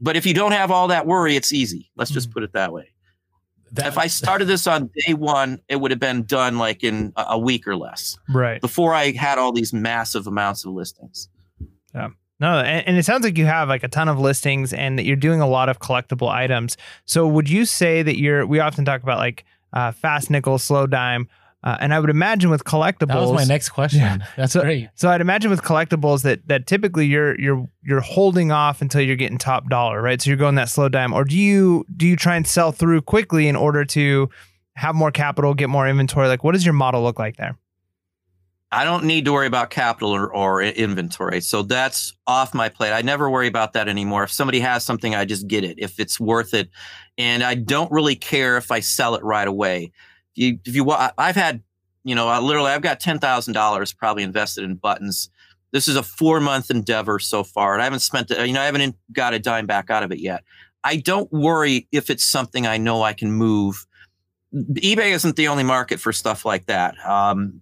But if you don't have all that worry, it's easy. Let's just hmm. put it that way. That- If I started this on day one, it would have been done like in a week or less Right. before I had all these massive amounts of listings. No, and, and it sounds like you have like a ton of listings and that you're doing a lot of collectible items. So would you say that you're? We often talk about like uh, fast nickel, slow dime, uh, and I would imagine with collectibles. that was my next question. Yeah. That's So- great. So I'd imagine with collectibles that that typically you're you're you're holding off until you're getting top dollar, right? So you're going that slow dime, or do you do you try and sell through quickly in order to have more capital, get more inventory? Like, what does your model look like there? I don't need to worry about capital or, or inventory. So that's off my plate. I never worry about that anymore. If somebody has something, I just get it if it's worth it. And I don't really care if I sell it right away. You, if you I've had, you know, I literally, I've got $10,000 probably invested in buttons. This is a four month endeavor so far. And I haven't spent, it, you know, I haven't got a dime back out of it yet. I don't worry if it's something I know I can move. eBay isn't the only market for stuff like that. Um,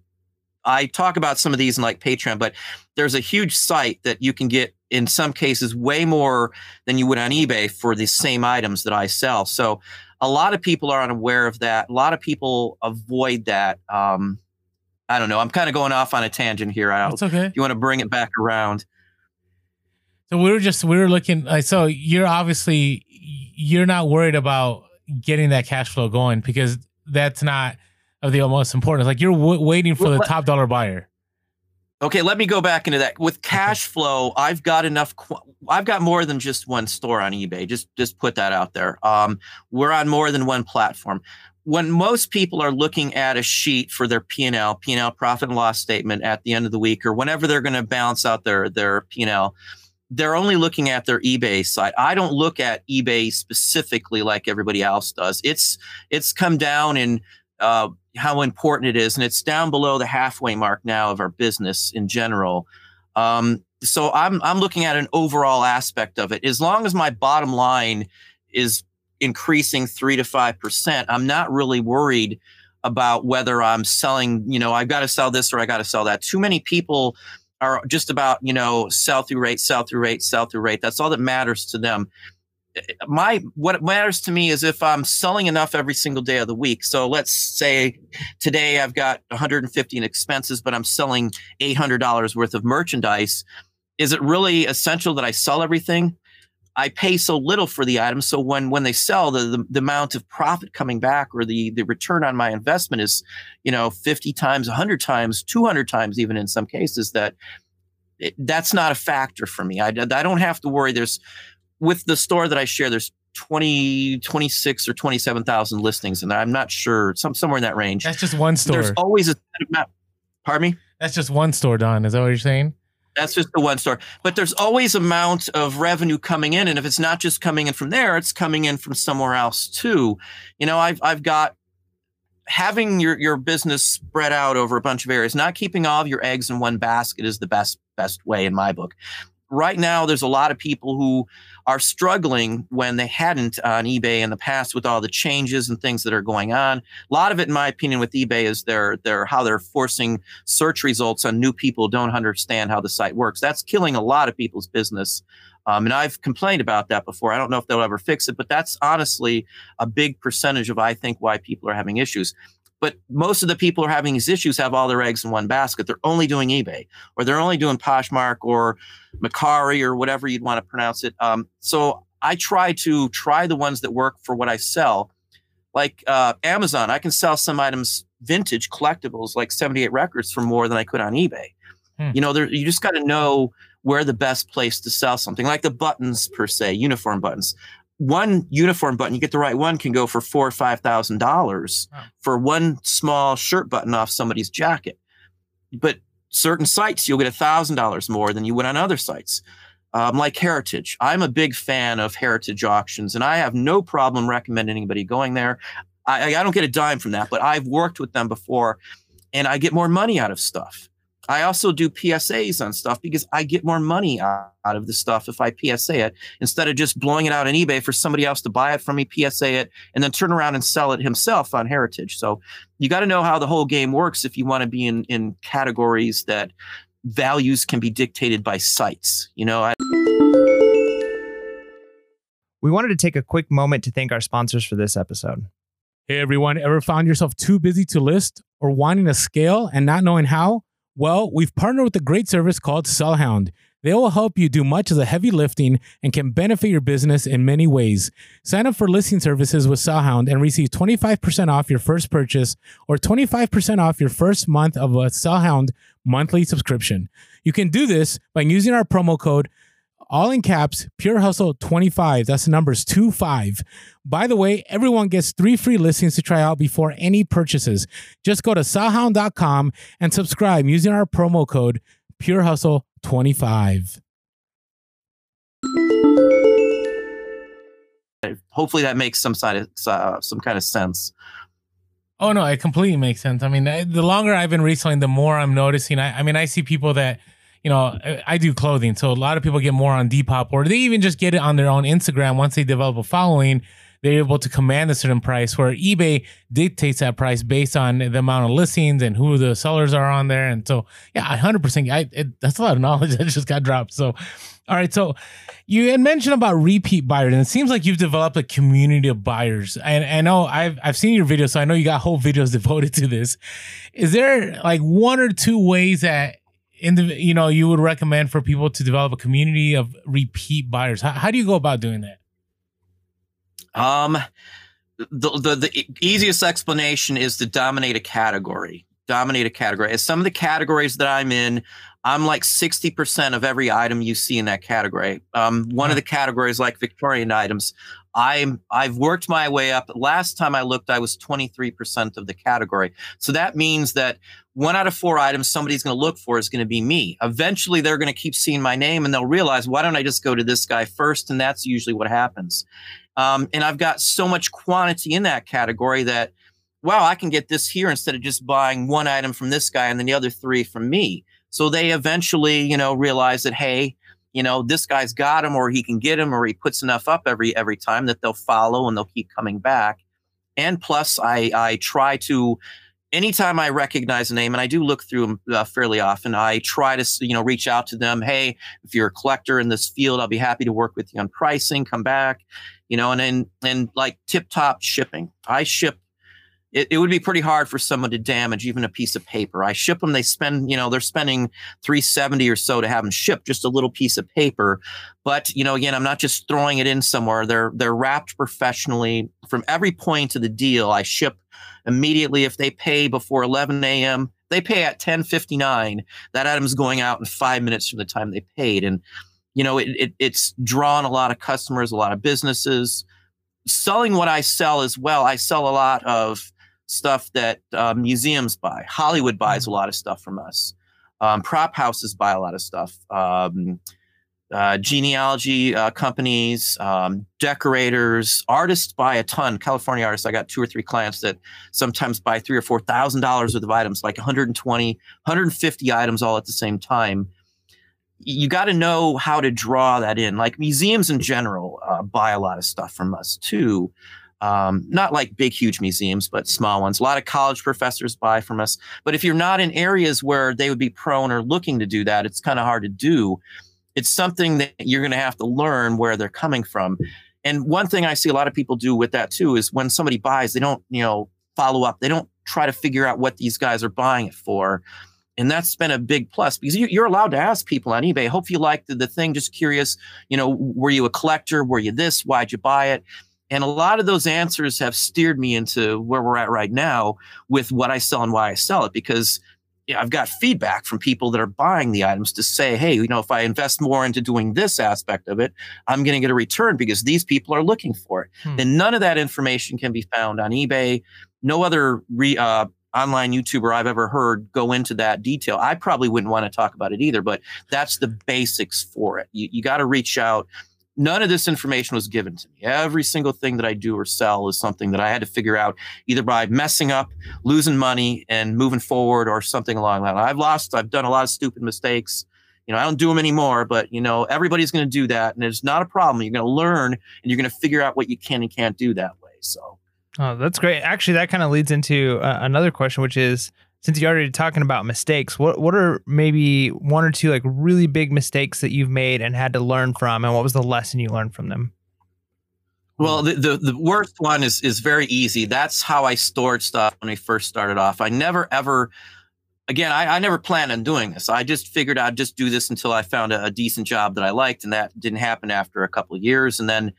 I talk about some of these in like Patreon, but there's a huge site that you can get in some cases way more than you would on eBay for the same items that I sell. So a lot of people are unaware of that. A lot of people avoid that. Um, I don't know. I'm kind of going off on a tangent here. I don't, That's okay. you want to bring it back around. So we were just we were looking like so you're obviously you're not worried about getting that cash flow going because that's not of the most important. It's like you're w- waiting for the top dollar buyer. Okay, let me go back into that. With cash flow, I've got enough. Qu- I've got more than just one store on eBay. Just just put that out there. Um, we're on more than one platform. When most people are looking at a sheet for their P&L, P&L profit and loss statement at the end of the week, or whenever they're going to balance out their their P&L, they're only looking at their eBay site. I don't look at eBay specifically like everybody else does. It's it's come down in uh, how important it is, and it's down below the halfway mark now of our business in general. Um, so I'm I'm looking at an overall aspect of it. As long as my bottom line is increasing three to five percent, I'm not really worried about whether I'm selling. You know, I've got to sell this or I got to sell that. Too many people are just about you know sell through rate, sell through rate, sell through rate. That's all that matters to them. My what matters to me is if I'm selling enough every single day of the week. So let's say today I've got 150 in expenses, but I'm selling $800 worth of merchandise. Is it really essential that I sell everything? I pay so little for the items. So when when they sell, the, the, the amount of profit coming back or the the return on my investment is, you know, 50 times, 100 times, 200 times, even in some cases. That it, that's not a factor for me. I, I don't have to worry. There's with the store that I share. There's 20, 26 or 27,000 listings, and I'm not sure some somewhere in that range. That's just one store. There's always a Pardon me. That's just one store, Don. Is that what you're saying? That's just the one store. But there's always amount of revenue coming in. And if it's not just coming in from there, it's coming in from somewhere else too. You know, I've I've got having your, your business spread out over a bunch of areas, not keeping all of your eggs in one basket is the best best way in my book right now there's a lot of people who are struggling when they hadn't on eBay in the past with all the changes and things that are going on. A lot of it, in my opinion, with eBay is their their how they're forcing search results on new people don't understand how the site works. That's killing a lot of people's business. Um, and I've complained about that before. I don't know if they'll ever fix it, but that's honestly a big percentage of I think why people are having issues. But most of the people who are having these issues have all their eggs in one basket. They're only doing eBay or they're only doing Poshmark or Mercari or whatever you'd want to pronounce it. Um, so I try to try the ones that work for what I sell. Like uh, Amazon, I can sell some items vintage collectibles like 78 records for more than I could on eBay. Hmm. You know, there, you just got to know where the best place to sell something like the buttons per se, uniform buttons one uniform button, you get the right one, can go for four or five thousand dollars for one small shirt button off somebody's jacket. But certain sites, you'll get a thousand dollars more than you would on other sites. Um, like Heritage, I'm a big fan of Heritage auctions, and I have no problem recommending anybody going there. I, I don't get a dime from that, but I've worked with them before, and I get more money out of stuff. I also do PSAs on stuff because I get more money out, of the stuff if I PSA it instead of just blowing it out on eBay for somebody else to buy it from me, PSA it, and then turn around and sell it himself on Heritage. So you got to know how the whole game works if you want to be in, in categories that values can be dictated by sites. You know, I- we wanted to take a quick moment to thank our sponsors for this episode. Hey everyone, ever found yourself too busy to list or wanting to scale and not knowing how? Well, we've partnered with a great service called Sellhound. They will help you do much of the heavy lifting and can benefit your business in many ways. Sign up for listing services with Sellhound and receive 25% off your first purchase or 25% off your first month of a Sellhound monthly subscription. You can do this by using our promo code all in caps, Pure Hustle 25. That's the numbers 25. By the way, everyone gets three free listings to try out before any purchases. Just go to sellhound.com and subscribe using our promo code Pure Hustle 25. Hopefully that makes some side of, uh, some kind of sense. Oh no, it completely makes sense. I mean, the longer I've been reselling, the more I'm noticing. I, I mean, I see people that you know, I do clothing, so a lot of people get more on Depop, or they even just get it on their own Instagram. Once they develop a following, they're able to command a certain price. Where eBay dictates that price based on the amount of listings and who the sellers are on there. And so, yeah, hundred percent. I That's a lot of knowledge that just got dropped. So, all right. So, you had mentioned about repeat buyers, and it seems like you've developed a community of buyers. And I know I've I've seen your videos, so I know you got whole videos devoted to this. Is there like one or two ways that in the you know you would recommend for people to develop a community of repeat buyers? How, how do you go about doing that? Um, the, the the easiest explanation is to dominate a category. Dominate a category. As some of the categories that I'm in, I'm like 60% of every item you see in that category. Um, one of the categories, like Victorian items, I'm I've worked my way up. Last time I looked, I was 23% of the category. So that means that one out of four items somebody's going to look for is going to be me. Eventually, they're going to keep seeing my name and they'll realize, why don't I just go to this guy first? And that's usually what happens. Um, and I've got so much quantity in that category that, wow, I can get this here instead of just buying one item from this guy and then the other three from me. So they eventually, you know, realize that, hey, you know, this guy's got him or he can get him or he puts enough up every every time that they'll follow and they'll keep coming back. And plus, I I try to anytime I recognize a name, and I do look through them uh, fairly often, I try to you know reach out to them. Hey, if you're a collector in this field, I'll be happy to work with you on pricing. Come back, you know, and then and like tip top shipping. I ship it, it would be pretty hard for someone to damage even a piece of paper. I ship them. They spend, you know, they're spending 370 or so to have them shipped, just a little piece of paper. But, you know, again, I'm not just throwing it in somewhere. They're, they're wrapped professionally from every point of the deal. I ship immediately. If they pay before 11 a.m., they pay at 1059. That item's going out in five minutes from the time they paid. And, you know, it, it, it's drawn a lot of customers, a lot of businesses selling what I sell as well. I sell a lot of stuff that uh, museums buy. Hollywood buys a mm. lot of stuff from us. Um, prop houses buy a lot of stuff. Um, uh, genealogy uh, companies, um, decorators, artists buy a ton. California artists, I got two or three clients that sometimes buy three or four thousand dollars worth of items, like 120, 150 items all at the same time. You got to know how to draw that in. Like museums in general uh, buy a lot of stuff from us too. Um, not like big, huge museums, but small ones. A lot of college professors buy from us. But if you're not in areas where they would be prone or looking to do that, it's kind of hard to do. It's something that you're going to have to learn where they're coming from. And one thing I see a lot of people do with that too is when somebody buys, they don't, you know, follow up. They don't try to figure out what these guys are buying it for. And that's been a big plus because you're allowed to ask people on eBay, hope you liked the, the thing, just curious, you know, were you a collector? Were you this? Why'd you buy it? And a lot of those answers have steered me into where we're at right now with what I sell and why I sell it because I've got feedback from people that are buying the items to say, hey, you know, if I invest more into doing this aspect of it, I'm going to get a return because these people are looking for it. Hmm. And none of that information can be found on eBay. No other re, uh, online YouTuber I've ever heard go into that detail. I probably wouldn't want to talk about it either, but that's the basics for it. You, you got to reach out none of this information was given to me. Every single thing that I do or sell is something that I had to figure out either by messing up, losing money, and moving forward, or something along that. I've lost, I've done a lot of stupid mistakes. You know, I don't do them anymore, but you know, everybody's going to do that, and it's not a problem. You're going to learn, and you're going to figure out what you can and can't do that way. So, oh, that's great. Actually, that kind of leads into uh, another question, which is since you're already talking about mistakes, what what are maybe one or two like really big mistakes that you've made and had to learn from, and what was the lesson you learned from them? Well, the, the, the worst one is is very easy. That's how I stored stuff when I first started off. I never ever, again, I, I never planned on doing this. I just figured I'd just do this until I found a, a decent job that I liked, and that didn't happen after a couple of years. And then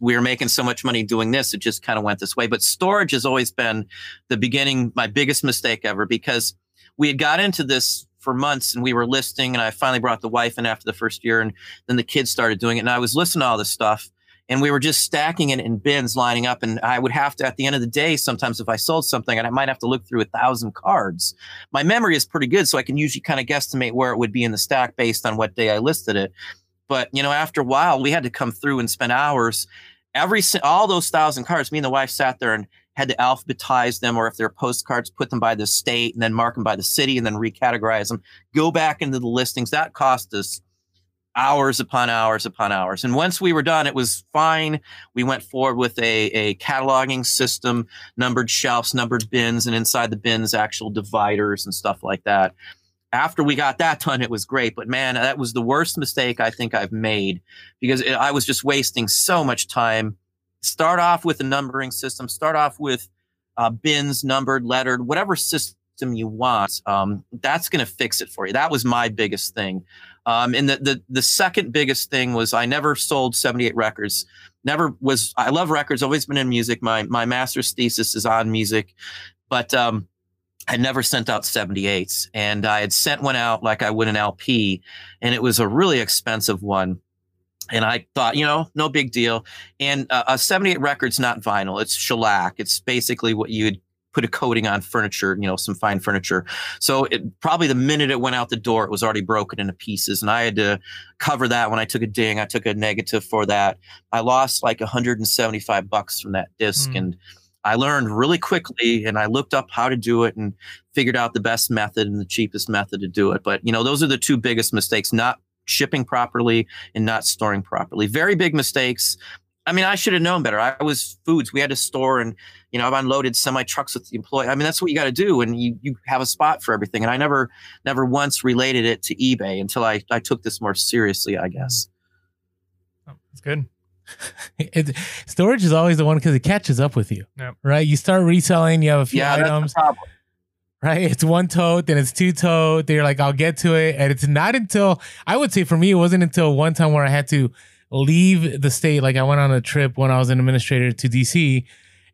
we were making so much money doing this, it just kind of went this way. But storage has always been the beginning, my biggest mistake ever, because we had got into this for months and we were listing. And I finally brought the wife in after the first year, and then the kids started doing it. And I was listening to all this stuff. And we were just stacking it in bins lining up. And I would have to, at the end of the day, sometimes if I sold something, and I might have to look through a thousand cards. My memory is pretty good, so I can usually kind of guesstimate where it would be in the stack based on what day I listed it. But you know, after a while, we had to come through and spend hours. Every all those thousand cards, me and the wife sat there and had to alphabetize them, or if they're postcards, put them by the state and then mark them by the city and then recategorize them. Go back into the listings. That cost us hours upon hours upon hours. And once we were done, it was fine. We went forward with a, a cataloging system, numbered shelves, numbered bins, and inside the bins, actual dividers and stuff like that after we got that done, it was great. But man, that was the worst mistake I think I've made because it, I was just wasting so much time. Start off with a numbering system, start off with uh, bins, numbered, lettered, whatever system you want, um, that's going to fix it for you. That was my biggest thing. Um, and the, the the second biggest thing was I never sold 78 records. Never was. I love records. Always been in music. My my master's thesis is on music, but um, I never sent out 78s, and I had sent one out like I would an LP, and it was a really expensive one. And I thought, you know, no big deal. And uh, a 78 record's not vinyl; it's shellac. It's basically what you'd put a coating on furniture, you know, some fine furniture. So it, probably the minute it went out the door, it was already broken into pieces. And I had to cover that when I took a ding. I took a negative for that. I lost like 175 bucks from that disc. Mm. And I learned really mm-hmm. quickly and I looked up how to do it and figured out the best method and the cheapest method to do it. But, you know, those are the two biggest mistakes, not shipping properly and not storing properly. Very big mistakes. I mean, I should have known better. I was foods. We had to store and, you know, I've unloaded semi trucks with the employee. I mean, that's what you got to do. And you, you have a spot for everything. And I never, never once related it to eBay until I, I took this more seriously, I guess. Mm-hmm. Oh, that's good. it, storage is always the one because it catches up with you, yep. right? You start reselling, you have a few yeah, items, right? It's one tote, then it's two tote. Then you're like, I'll get to it, and it's not until I would say for me, it wasn't until one time where I had to leave the state. Like I went on a trip when I was an administrator to DC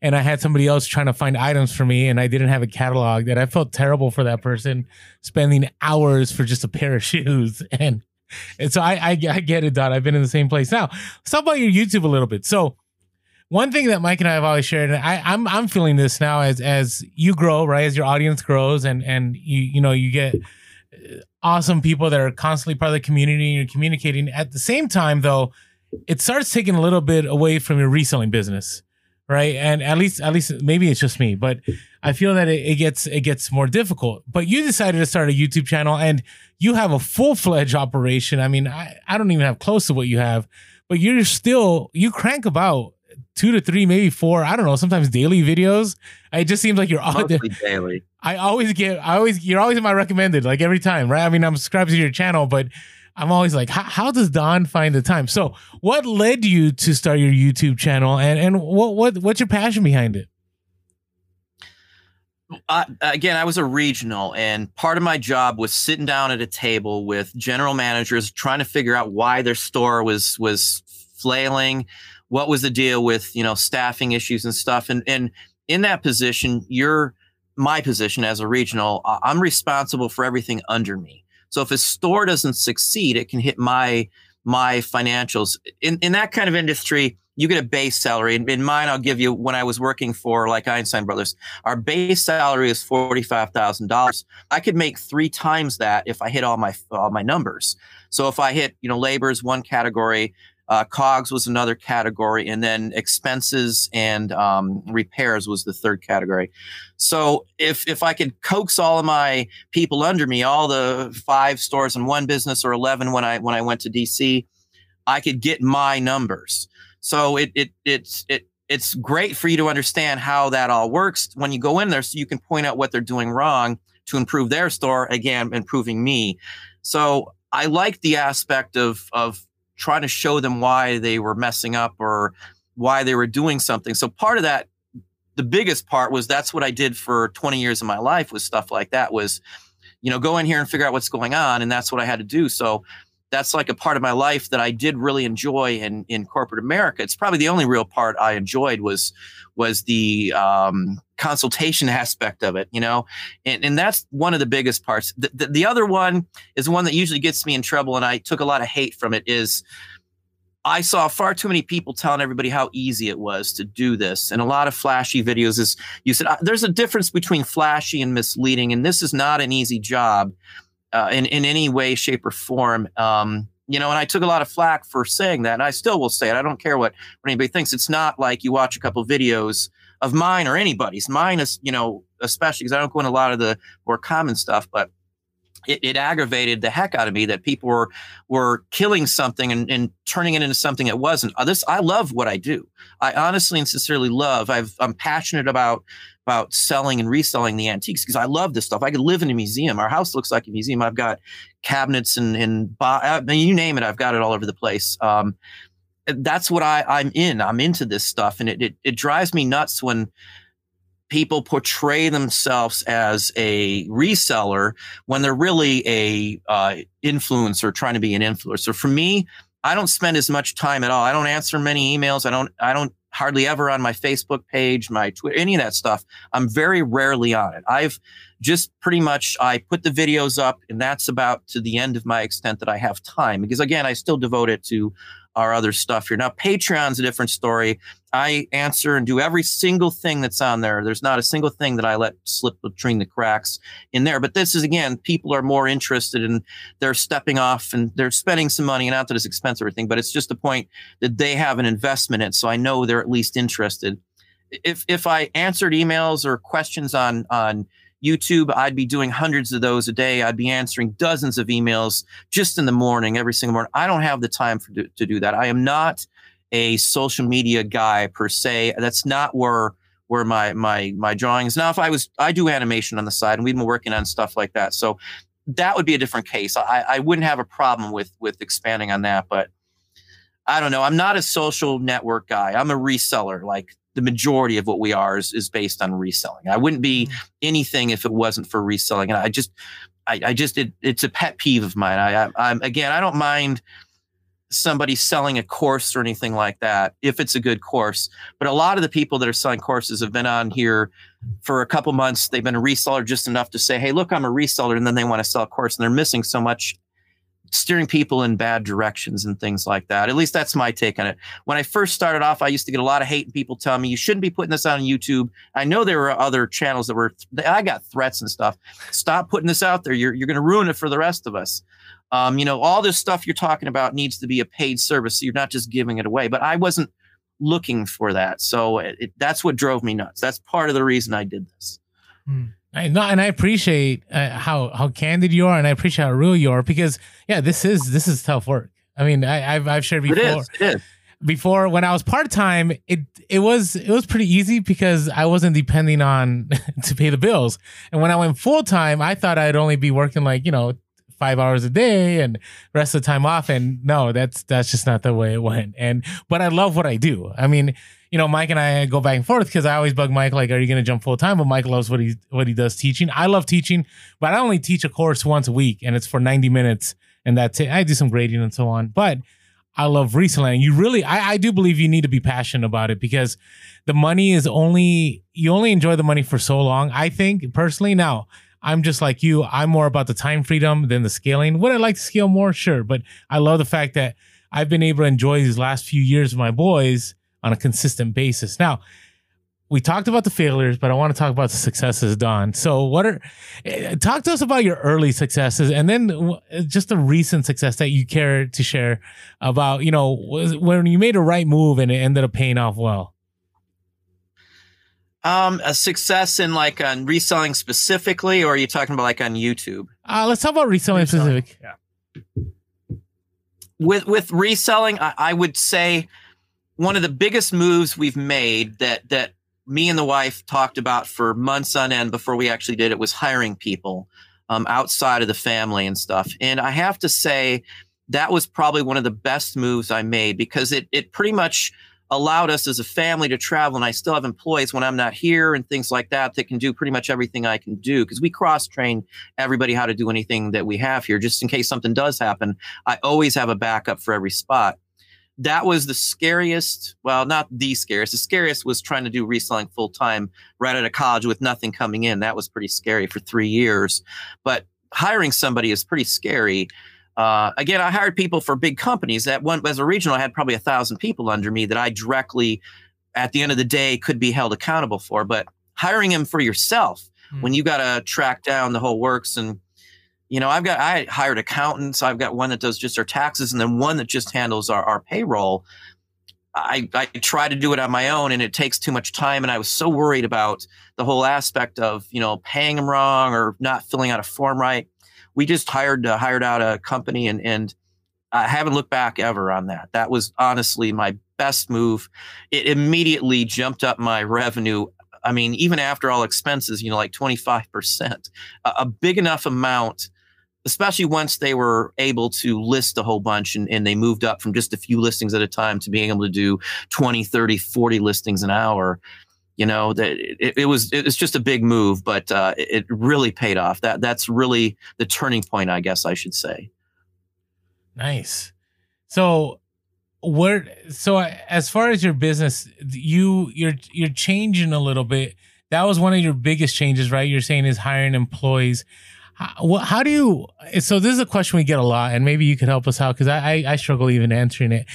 and I had somebody else trying to find items for me and I didn't have a catalog that I felt terrible for that person spending hours for just a pair of shoes. And and so I, I, I get it, Don. I've been in the same place. Now, let's talk about your YouTube a little bit. So one thing that Mike and I have always shared, and I, I'm I'm feeling this now as as you grow, right? As your audience grows and and you you know you get uh, awesome people that are constantly part of the community and you're communicating. At the same time, though, it starts taking a little bit away from your reselling business right? And at least at least maybe it's just me but i feel that it, it, gets it gets more difficult. But you decided to start a youtube channel and you have a full-fledged operation. I mean i, I don't even have close to what you have but you're still you crank about two to three maybe four i don't know sometimes daily videos. It just seems like you're Mostly daily. I always get i always you're always in my recommended like every time right? I mean i'm subscribed to your channel but I'm always like, how, does Don find the time? So, what led you to start your YouTube channel, and and what what what's your passion behind it? Uh, again, I was a regional, and part of my job was sitting down at a table with general managers, trying to figure out why their store was was flailing, what was the deal with you know staffing issues and stuff, and and in that position, you're my position as a regional. I'm responsible for everything under me. So if a store doesn't succeed, it can hit my my financials. In in that kind of industry, you get a base salary. In, in mine, I'll give you when I was working for like Einstein Brothers, our base salary is forty five thousand dollars. I could make three times that if I hit all my all my numbers. So if I hit, you know, labor is one category, uh, COGS was another category, and then expenses and um, repairs was the third category. So if if I could coax all of my people under me, all the five stores in one business or eleven when I when I went to DC, I could get my numbers. So it it it's it it's great for you to understand how that all works when you go in there, so you can point out what they're doing wrong to improve their store. Again, improving me. So I like the aspect of of trying to show them why they were messing up or why they were doing something. So part of that, the biggest part was that's what I did for 20 years of my life was stuff like that was, you know, go in here and figure out what's going on. And that's what I had to do. So that's like a part of my life that I did really enjoy in in corporate America. It's probably the only real part I enjoyed was was the um, consultation aspect of it, you know, and and that's one of the biggest parts. The, the, the other one is one that usually gets me in trouble, and I took a lot of hate from it. Is I saw far too many people telling everybody how easy it was to do this, and a lot of flashy videos. Is you said uh, there's a difference between flashy and misleading, and this is not an easy job uh, in in any way, shape, or form. Um, you know, and I took a lot of flack for saying that, and I still will say it. I don't care what, what anybody thinks. It's not like you watch a couple videos of mine or anybody's. Mine is, you know, especially because I don't go in a lot of the more common stuff, but it, it, aggravated the heck out of me that people were were killing something and, and turning it into something it wasn't. Uh, this I love what I do. I honestly and sincerely love. I've, I'm passionate about about selling and reselling the antiques because I love this stuff. I could live in a museum. Our house looks like a museum. I've got cabinets and and uh, you name it. I've got it all over the place. Um, that's what I I'm in. I'm into this stuff, and it, it it drives me nuts when people portray themselves as a reseller when they're really a uh, influencer trying to be an influencer. For me, I don't spend as much time at all. I don't answer many emails. I don't. I don't hardly ever on my Facebook page, my Twitter, any of that stuff. I'm very rarely on it. I've just pretty much I put the videos up, and that's about to the end of my extent that I have time because again, I still devote it to our other stuff here. Now, Patreon's a different story. I answer and do every single thing that's on there. There's not a single thing that I let slip between the cracks in there. But this is again, people are more interested in they're stepping off and they're spending some money, and not that it's expensive or anything, but it's just the point that they have an investment in. So I know they're at least interested. If if I answered emails or questions on on YouTube, I'd be doing hundreds of those a day. I'd be answering dozens of emails just in the morning, every single morning. I don't have the time for, to do that. I am not a social media guy per se. That's not where where my my my drawings. Now, if I was, I do animation on the side, and we've been working on stuff like that. So that would be a different case. I, I wouldn't have a problem with with expanding on that, but I don't know. I'm not a social network guy. I'm a reseller. Like the majority of what we are is, is based on reselling. I wouldn't be mm. anything if it wasn't for reselling. And I just, I, I just, it, it's a pet peeve of mine. I, I, I'm again, I don't mind somebody selling a course or anything like that if it's a good course. But a lot of the people that are selling courses have been on here for a couple months. They've been a reseller just enough to say, "Hey, look, I'm a reseller," and then they want to sell a course, and they're missing so much steering people in bad directions and things like that. At least that's my take on it. When I first started off, I used to get a lot of hate and people telling me you shouldn't be putting this on YouTube. I know there were other channels that were I got threats and stuff. Stop putting this out there. You're you're going to ruin it for the rest of us. Um, you know, all this stuff you're talking about needs to be a paid service. So you're not just giving it away. But I wasn't looking for that. So it, it, that's what drove me nuts. That's part of the reason I did this. Hmm. I, no, and I appreciate uh, how how candid you are, and I appreciate how real you are because yeah, this is this is tough work. I mean, I, have I've shared before. It is, it is. Before when I was part time, it it was it was pretty easy because I wasn't depending on to pay the bills. And when I went full time, I thought I'd only be working like you know five hours a day and rest of the time off. And no, that's that's just not the way it went. And but I love what I do. I mean, you know, Mike and I go back and forth because I always bug Mike like, "Are you going to jump full time?" But Mike loves what he what he does teaching. I love teaching, but I only teach a course once a week, and it's for ninety minutes, and that's it. I do some grading and so on, but. I love reselling. You really, I, I do believe you need to be passionate about it because the money is only, you only enjoy the money for so long. I think personally now, I'm just like you. I'm more about the time freedom than the scaling. Would I like to scale more? Sure. But I love the fact that I've been able to enjoy these last few years with my boys on a consistent basis. Now, we talked about the failures, but I want to talk about the successes, Don. So, what are eh, talk to us about your early successes, and then just a recent success that you care to share about? You know, when you made a right move and it ended up paying off well. Um, a success in like on reselling specifically, or are you talking about like on YouTube? Uh, let's talk about reselling, reselling. specific. Yeah. With with reselling, I, I would say one of the biggest moves we've made that that me and the wife talked about for months on end before we actually did it was hiring people um, outside of the family and stuff. And I have to say that was probably one of the best moves I made because it it pretty much allowed us as a family to travel and I still have employees when I'm not here and things like that that can do pretty much everything I can do because we cross train everybody how to do anything that we have here just in case something does happen. I always have a backup for every spot that was the scariest. Well, not the scariest. The scariest was trying to do reselling full time right out of college with nothing coming in. That was pretty scary for three years. But hiring somebody is pretty scary. Uh, again, I hired people for big companies. That one as a regional, I had probably a thousand people under me that I directly, at the end of the day, could be held accountable for. But hiring them for yourself, mm. when you got to track down the whole works and you know, I've got I hired accountants. I've got one that does just our taxes, and then one that just handles our, our payroll. I, I try to do it on my own, and it takes too much time. And I was so worried about the whole aspect of you know paying them wrong or not filling out a form right. We just hired uh, hired out a company, and and I haven't looked back ever on that. That was honestly my best move. It immediately jumped up my revenue I mean, even after all expenses, you know, like 25%, a, a big enough amount especially once they were able to list a whole bunch and, and they moved up from just a few listings at a time to being able to do 20, 30, 40 listings an hour. You know that it, it, was it was just a big move, but uh, it really paid off. That that's really the turning point, I guess I should say. Nice. So where so as far as your business, you you're you're changing a little bit. That was one of your biggest changes, right? You're saying is hiring employees. How, how do you? So this is a question we get a lot, and maybe you could help us out because I, I I struggle even answering it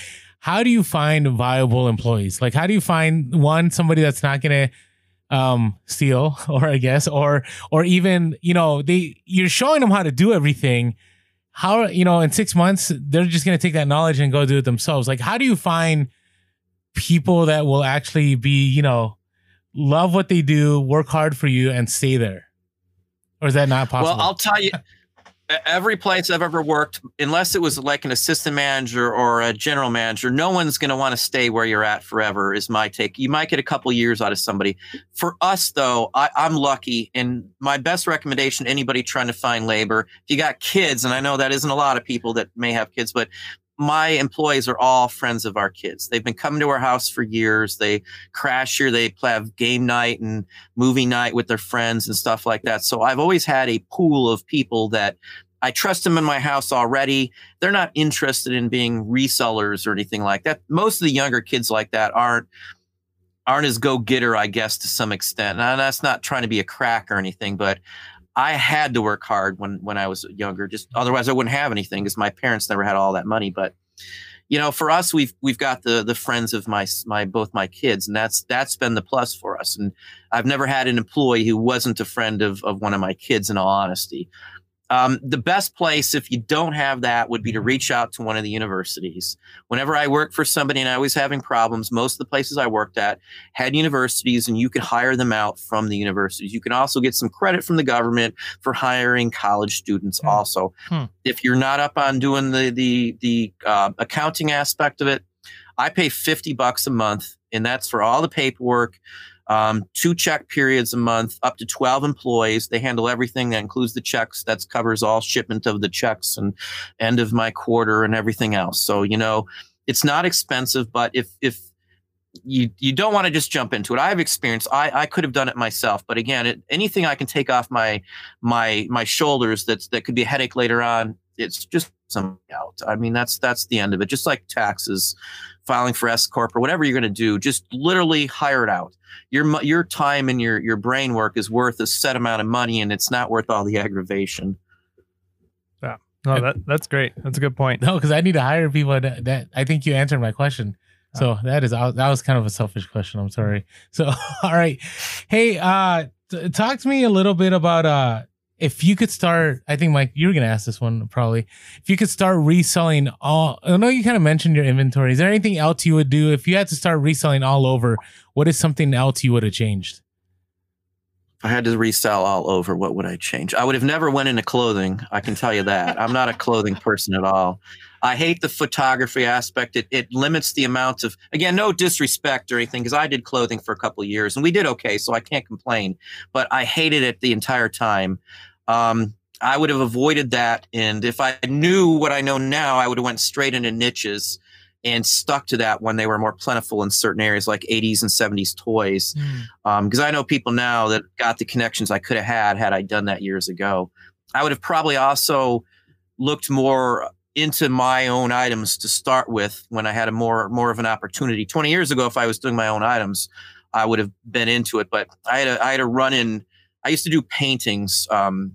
how do you find viable employees? Like, how do you find one somebody that's not gonna um, steal, or I guess, or or even you know they you're showing them how to do everything. How you know in six months they're just gonna take that knowledge and go do it themselves. Like, how do you find people that will actually be you know love what they do, work hard for you, and stay there? Or is that not possible? Well, I'll tell you every place I've ever worked, unless it was like an assistant manager or a general manager, no one's going to want to stay where you're at forever. Is my take. You might get a couple years out of somebody. For us, though, I, I'm lucky, and my best recommendation to anybody trying to find labor, if you got kids, and I know that isn't a lot of people that may have kids, but my employees are all friends of our kids. They've been coming to our house for years. They crash here. They have game night and movie night with their friends and stuff like that. So I've always had a pool of people that I trust them in my house already. They're not interested in being resellers or anything like that. Most of the younger kids like that aren't aren't as go getter, I guess, to some extent. And that's not trying to be a crack or anything, but I had to work hard when when I was younger. Just otherwise, I wouldn't have anything because my parents never had all that money. But you know, for us, we've we've got the the friends of my my both my kids, and that's that's been the plus for us. And I've never had an employee who wasn't a friend of of one of my kids. In all honesty, um, the best place, if you don't have that, would be to reach out to one of the universities. Whenever I worked for somebody and I was having problems, most of the places I worked at had universities and you could hire them out from the universities. You can also get some credit from the government for hiring college students hmm. also. Hmm. If you're not up on doing the, the, the uh, accounting aspect of it, I pay 50 bucks a month and that's for all the paperwork um, two check periods a month, up to 12 employees. They handle everything that includes the checks. That covers all shipment of the checks and end of my quarter and everything else. So, you know, it's not expensive, but if, if, you you don't want to just jump into it. I have experience. I, I could have done it myself, but again, it, anything I can take off my my my shoulders that's that could be a headache later on. It's just some out. I mean, that's that's the end of it. Just like taxes, filing for S corp or whatever you're going to do, just literally hire it out. Your your time and your your brain work is worth a set amount of money, and it's not worth all the aggravation. Yeah, no, that that's great. That's a good point. No, because I need to hire people. That, that I think you answered my question. So that is that was kind of a selfish question. I'm sorry. So all right, hey, uh, t- talk to me a little bit about uh if you could start, I think Mike, you were gonna ask this one probably. If you could start reselling all, I know you kind of mentioned your inventory. Is there anything else you would do if you had to start reselling all over? What is something else you would have changed? If I had to resell all over, what would I change? I would have never went into clothing. I can tell you that. I'm not a clothing person at all. I hate the photography aspect. It, it limits the amount of, again, no disrespect or anything, because I did clothing for a couple years and we did okay, so I can't complain. But I hated it the entire time um, I would have avoided that. And if I knew what I know now, I would have went straight into niches and stuck to that when they were more plentiful in certain areas like 80s and 70s toys. Because mm. um, I know people now that got the connections I could have had had I done that years ago. I would have probably also looked more into my own items to start with when I had a more more of an opportunity. 20 years ago, if I was doing my own items, I would have been into it. But I had a, I had a run in I used to do paintings. Um,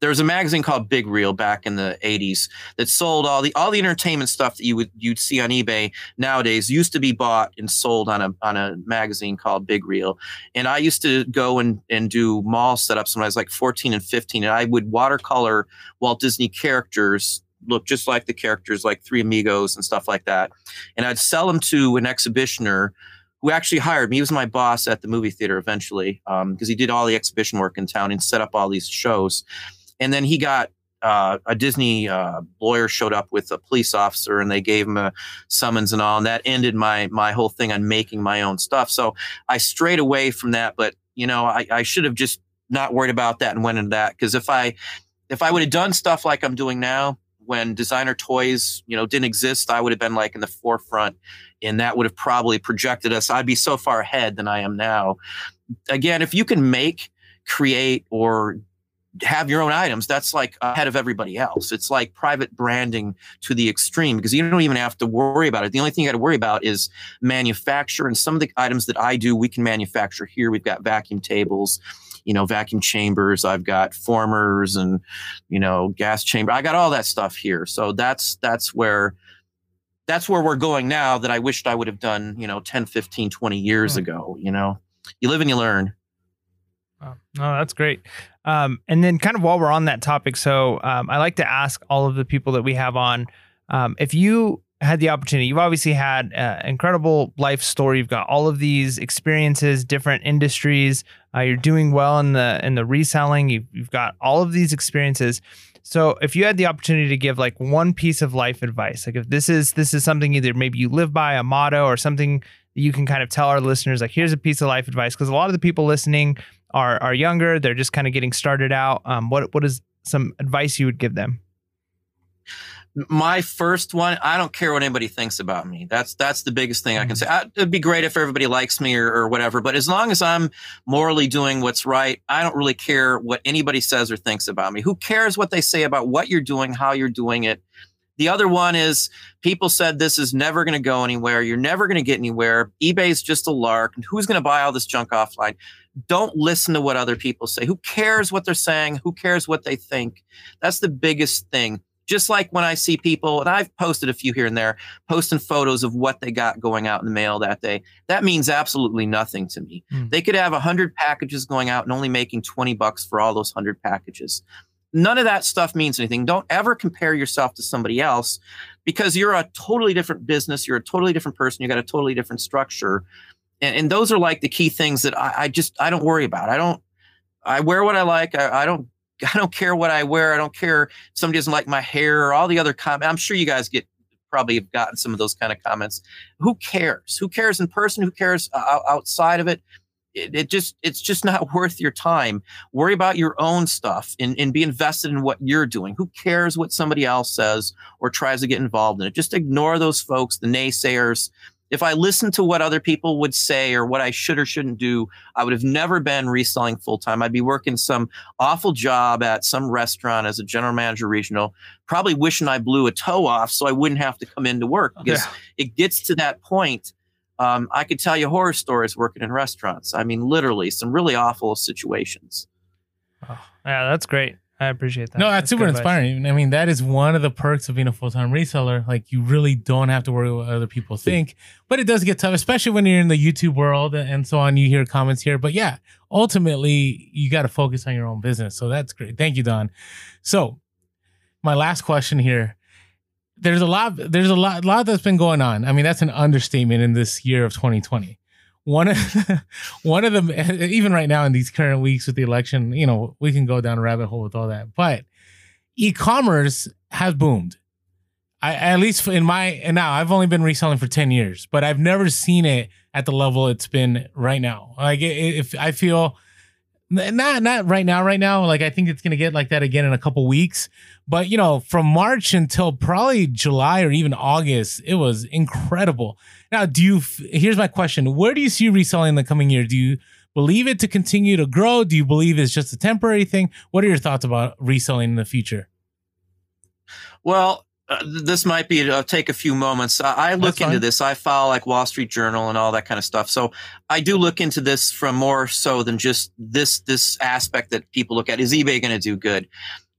there was a magazine called Big Reel back in the 80s that sold all the all the entertainment stuff that you would you'd see on eBay nowadays used to be bought and sold on a on a magazine called Big Reel. And I used to go and and do mall setups when I was like 14 and 15 and I would watercolor Walt Disney characters look just like the characters like Three Amigos and stuff like that. And I'd sell them to an exhibitioner who actually hired me. He was my boss at the movie theater eventually because um, he did all the exhibition work in town and set up all these shows. And then he got uh, a Disney uh, lawyer showed up with a police officer and they gave him a summons and all. And that ended my my whole thing on making my own stuff. So I strayed away from that. But you know, I, I should have just not worried about that and went into that because if I if I would have done stuff like I'm doing now, when designer toys, you know, didn't exist, I would have been like in the forefront and that would have probably projected us. I'd be so far ahead than I am now. Again, if you can make, create, or have your own items, that's like ahead of everybody else. It's like private branding to the extreme because you don't even have to worry about it. The only thing you got to worry about is manufacture. And some of the items that I do, we can manufacture here. We've got vacuum tables, you know, vacuum chambers. I've got formers and, you know, gas chamber. I got all that stuff here. So that's, that's where, that's where we're going now that I wished I would have done, you know, 10, 15, 20 years hmm. ago, you know, you live and you learn. Oh, no, that's great. Um, and then, kind of while we're on that topic, so um, I like to ask all of the people that we have on um, if you had the opportunity, you've obviously had an incredible life story. You've got all of these experiences, different industries. Uh, you're doing well in the in the reselling. You've, you've got all of these experiences. So, if you had the opportunity to give like one piece of life advice, like if this is this is something either maybe you live by a motto or something that you can kind of tell our listeners like here's a piece of life advice because a lot of the people listening are are younger. They're just kind of getting started out. Um, what what is some advice you would give them? My first one, I don't care what anybody thinks about me. That's that's the biggest thing. I can mm-hmm. say. I, it'd be great if everybody likes me or, or whatever, but as long as I'm morally doing what's right, I don't really care what anybody says or thinks about me. Who cares what they say about what you're doing, how you're doing it? The other one is people said this is never going to go anywhere. You're never going to get anywhere. eBay's just a lark. And who's going to buy all this junk offline? don't listen to what other people say. Who cares what they're saying? Who cares what they think? That's the biggest thing. Just like when I see people, and I've posted a few here and there, posting photos of what they got going out in the mail that day. That means absolutely nothing to me. Mm. They could have 100 packages going out and only making 20 bucks for all those 100 packages. None of that stuff means anything. Don't ever compare yourself to somebody else because you're a totally different business. You're a totally different person. You got a totally different structure and, and those are like the key things that I, I, just I don't worry about. I don't I wear what I like. I, I, don't I don't care what I wear. I don't care if somebody doesn't like my hair or all the other comments. I'm sure you guys get probably have gotten some of those kind of comments. Who cares? Who cares in person? Who cares uh, outside of it? it? It, just it's just not worth your time. Worry about your own stuff and, and be invested in what you're doing. Who cares what somebody else says or tries to get involved in it? Just ignore those folks, the naysayers, if I listened to what other people would say or what I should or shouldn't do, I would have never been reselling full time. I'd be working some awful job at some restaurant as a general manager regional, probably wishing I blew a toe off so I wouldn't have to come into work because yeah. it gets to that point. Um, I could tell you horror stories working in restaurants. I mean, literally some really awful situations. Oh, yeah, that's great. I appreciate that. No, that's, that's super inspiring. Advice. I mean, that is one of the perks of being a full time reseller. Like, you really don't have to worry what other people think. But it does get tough, especially when you're in the YouTube world and so on. You hear comments here. But yeah, ultimately, you got to focus on your own business. So that's great. Thank you, Don. So, my last question here. There's a lot. There's a lot. A lot that's been going on. I mean, that's an understatement in this year of 2020 one of one of them even right now in these current weeks with the election you know we can go down a rabbit hole with all that but e-commerce has boomed I, at least in my and now I've only been reselling for 10 years, but I've never seen it at the level it's been right now. Like if I feel not not right now. Right now like i think it's going to get like that again in a couple weeks. But you know from march until probably july or even august it was incredible. Now do you here's my question. Where do you see reselling in the coming year? Do you believe it to continue to grow? Do you believe it's just a temporary thing? What are your thoughts about reselling in the future? Well uh, this might be uh, take a few moments. I, I look into this. I follow like Wall Street Journal and all that kind of stuff. So I do look into this from more so than just this this aspect that people look at. Is eBay going to do good?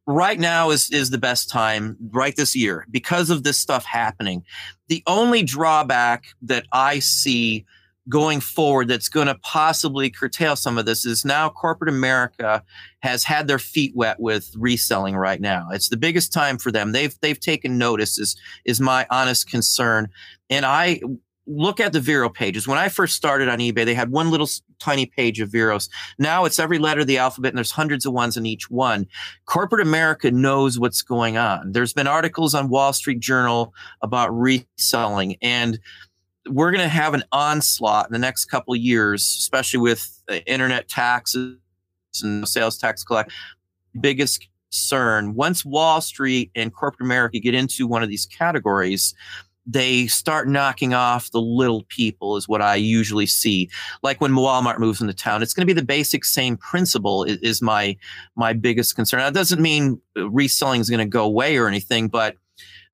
Right now is is the best time. Right this year because of this stuff happening. The only drawback that I see going forward that's going to possibly curtail some of this is now corporate America has had their feet wet with reselling right now. It's the biggest time for them. They've they've taken notice is is my honest concern. And I look at the Vero pages. When I first started on eBay, they had one little tiny page of Veros. Now it's every letter of the alphabet and there's hundreds of ones in each one. Corporate America knows what's going on. There's been articles on Wall Street Journal about reselling and we're going to have an onslaught in the next couple years, especially with uh, internet taxes and sales tax collect. Biggest concern. Once Wall Street and corporate America get into one of these categories, they start knocking off the little people is what I usually see. Like when Walmart moves into town, it's going to be the basic same principle is, is my my biggest concern. That doesn't mean uh, reselling is going to go away or anything, but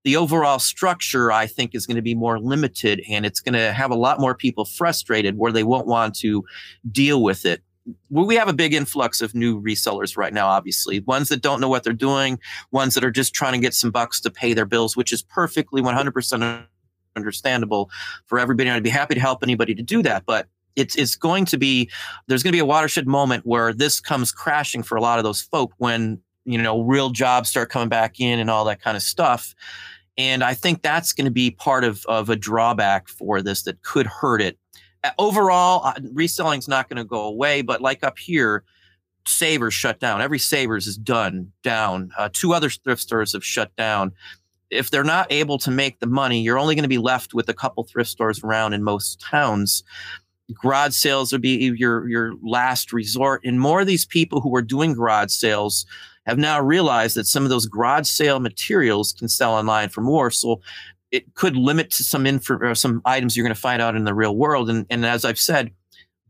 the overall structure I think is going to be more limited and it's going to have a lot more people frustrated where they won't want to deal with it we have a big influx of new resellers right now, obviously. Ones that don't know what they're doing, ones that are just trying to get some bucks to pay their bills, which is perfectly 100% understandable for everybody. And I'd be happy to help anybody to do that. But it's, it's going to be, there's going to be a watershed moment where this comes crashing for a lot of those folk when, you know, real jobs start coming back in and all that kind of stuff. And I think that's going to be part of, of a drawback for this that could hurt it overall, uh, reselling is not going to go away. But like up here, Savers shut down. Every Savers is done down. Uh, two other thrift stores have shut down. If they're not able to make the money, you're only going to be left with a couple thrift stores around in most towns. Garage sales would be your your last resort, and more of these people who are doing garage sales have now realized that some of those garage sale materials can sell online for more. So it could limit to some info, some items you're going to find out in the real world. And, and as I've said,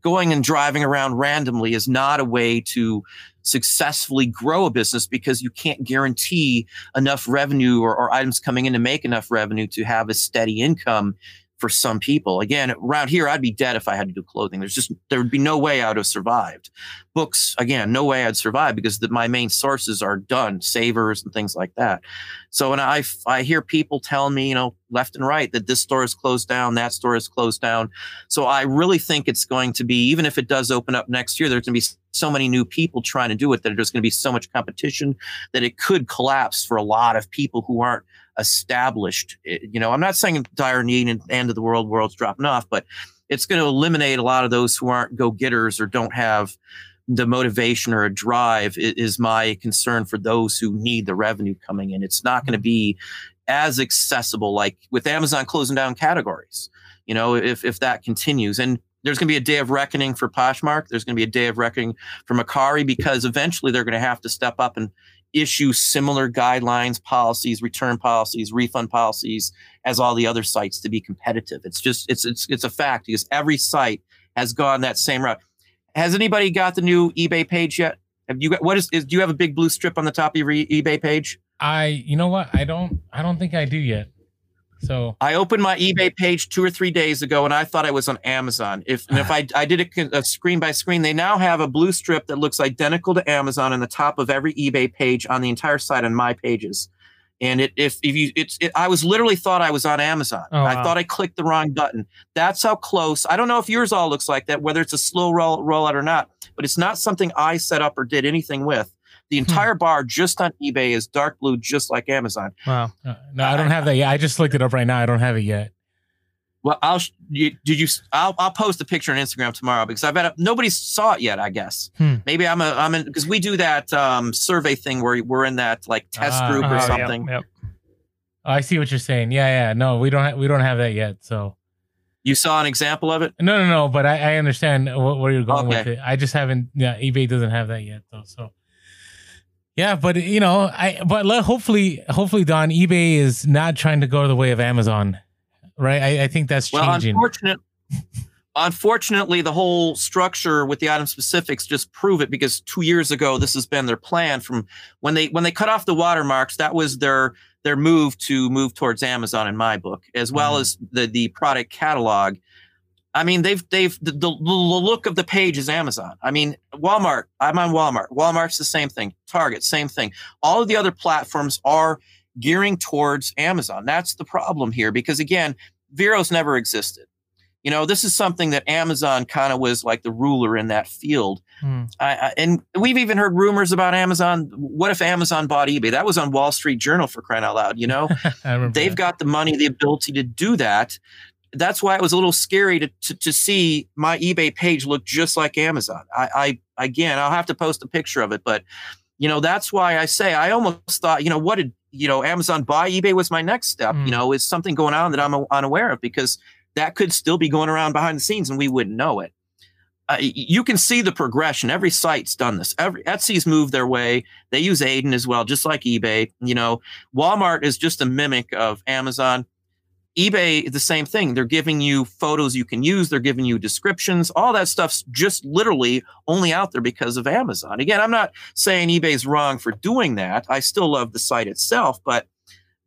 going and driving around randomly is not a way to successfully grow a business because you can't guarantee enough revenue or, or items coming in to make enough revenue to have a steady income for some people. Again, around here, I'd be dead if I had to do clothing. There's just, there would be no way I would have survived. Books, again, no way I'd survive because the, my main sources are done, savers and things like that. So when I, I hear people telling me, you know, left and right that this store is closed down, that store is closed down. So I really think it's going to be, even if it does open up next year, there's going to be so many new people trying to do it that there's going to be so much competition that it could collapse for a lot of people who aren't established. Eh, you know, I'm not saying dire need and end of the world, world's dropping off, but it's going to eliminate a lot of those who aren't go getters or don't have the motivation or a drive is my concern for those who need the revenue coming in. It's not going to be as accessible like with Amazon closing down categories. You know, if if that continues and there's going to be a day of reckoning for Poshmark. There's going to be a day of reckoning for Mercari because eventually they're going to have to step up and issue similar guidelines, policies, return policies, refund policies as all the other sites to be competitive. It's just it's it's it's a fact because every site has gone that same route. Has anybody got the new eBay page yet? Have you got what is, is do you have a big blue strip on the top of your eBay page? I you know what? I don't I don't think I do yet. So I opened my eBay page two or three days ago, and I thought I was on Amazon. If and if I I did it a screen by screen, they now have a blue strip that looks identical to Amazon on the top of every eBay page on the entire site on my pages. And it if if you it's it, I was literally thought I was on Amazon. Oh, I thought I clicked the wrong button. That's how close. I don't know if yours all looks like that, whether it's a slow roll rollout or not, but it's not something I set up or did anything with. The hmm. entire bar just on eBay is dark blue, just like Amazon. Wow. Uh, no, I don't have that yet. I just looked it up right now. I don't have it yet. Well, I'll you, did you? I'll I'll post a picture on Instagram tomorrow because I've had nobody saw it yet. I guess hmm. maybe I'm a I'm in because we do that um, survey thing where we're in that like test uh, group or uh, something. Yep, yep. Oh, I see what you're saying. Yeah, yeah. No, we don't ha- we don't have that yet. So you saw an example of it? No, no, no. But I, I understand where you're going okay. with it. I just haven't. Yeah, eBay doesn't have that yet though. So yeah, but you know, I but let, hopefully, hopefully, Don, eBay is not trying to go the way of Amazon, right? I, I think that's well, changing. Unfortunate, unfortunately, the whole structure with the item specifics just prove it because two years ago, this has been their plan from when they when they cut off the watermarks. That was their their move to move towards Amazon in my book, as well mm-hmm. as the the product catalog I mean, they've they've the, the, look of the page is Amazon. I mean, Walmart. I'm on Walmart. Walmart's the same thing. Target, same thing. All of the other platforms are gearing towards Amazon. That's the problem here because again, Vero's never existed. You know, this is something that Amazon kind of was like the ruler in that field. Hmm. I, I, and we've even heard rumors about Amazon. What if Amazon bought eBay? That was on Wall Street Journal for crying out loud. You know, they've that. got the money, the ability to do that that's why it was a little scary to, to, to, see my eBay page look just like Amazon. I, I, again, I'll have to post a picture of it, but you know, that's why I say I almost thought, you know, what did, you know, Amazon buy eBay was my next step, mm. you know, is something going on that I'm unaware of because that could still be going around behind the scenes and we wouldn't know it. uh, you can see the progression. Every site's done this. Every Etsy's moved their way. They use Aiden as well, just like eBay. You know, Walmart is just a mimic of Amazon. eBay, the same thing. They're giving you photos you can use. They're giving you descriptions. All that stuff's just literally only out there because of Amazon. Again, I'm not saying eBay's wrong for doing that. I still love the site itself, but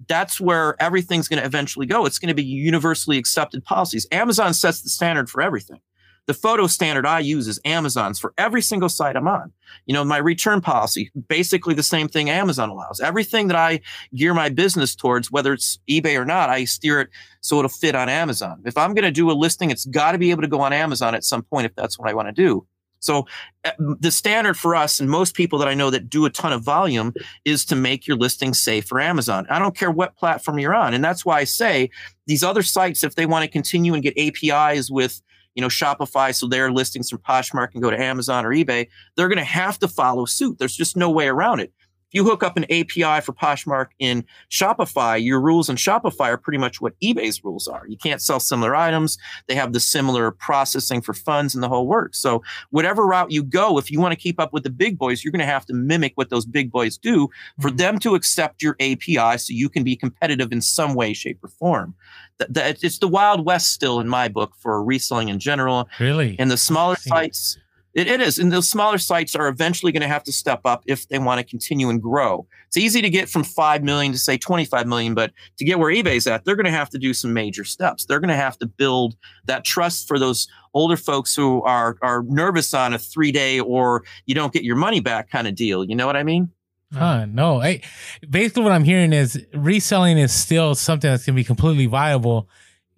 that's where everything's going to eventually go. It's going to be universally accepted policies. Amazon sets the standard for everything. The photo standard I use is Amazon's for every single site I'm on. You know, my return policy, basically the same thing Amazon allows. Everything that I gear my business towards, whether it's eBay or not, I steer it so it'll fit on Amazon. If I'm going to do a listing, it's got to be able to go on Amazon at some point if that's what I want to do. So uh, the standard for us and most people that I know that do a ton of volume is to make your listing safe for Amazon. I don't care what platform you're on. And that's why I say these other sites, if they want to continue and get APIs with you know, Shopify, so their listings from Poshmark can go to Amazon or eBay, they're going to have to follow suit. There's just no way around it. You hook up an API for Poshmark in Shopify, your rules in Shopify are pretty much what eBay's rules are. You can't sell similar items. They have the similar processing for funds and the whole works. So whatever route you go, if you want to keep up with the big boys, you're going to have to mimic what those big boys do for mm-hmm. them to accept your API so you can be competitive in some way, shape, or form that it's the wild west still in my book for reselling in general. Really, and the smaller sites. It, it is. And those smaller sites are eventually going to have to step up if they want to continue and grow. It's easy to get from 5 million to say 25 million, but to get where eBay's at, they're going to have to do some major steps. They're going to have to build that trust for those older folks who are, are nervous on a three day or you don't get your money back kind of deal. You know what I mean? Huh, no. I, basically, what I'm hearing is reselling is still something that's going to be completely viable.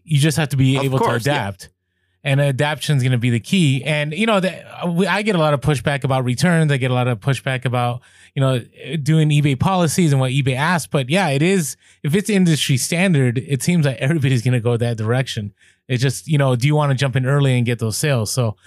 You just have to be of able course, to adapt. Yeah. And adaptation is going to be the key. And, you know, the, I get a lot of pushback about returns. I get a lot of pushback about, you know, doing eBay policies and what eBay asks. But yeah, it is, if it's industry standard, it seems like everybody's going to go that direction. It's just, you know, do you want to jump in early and get those sales? So,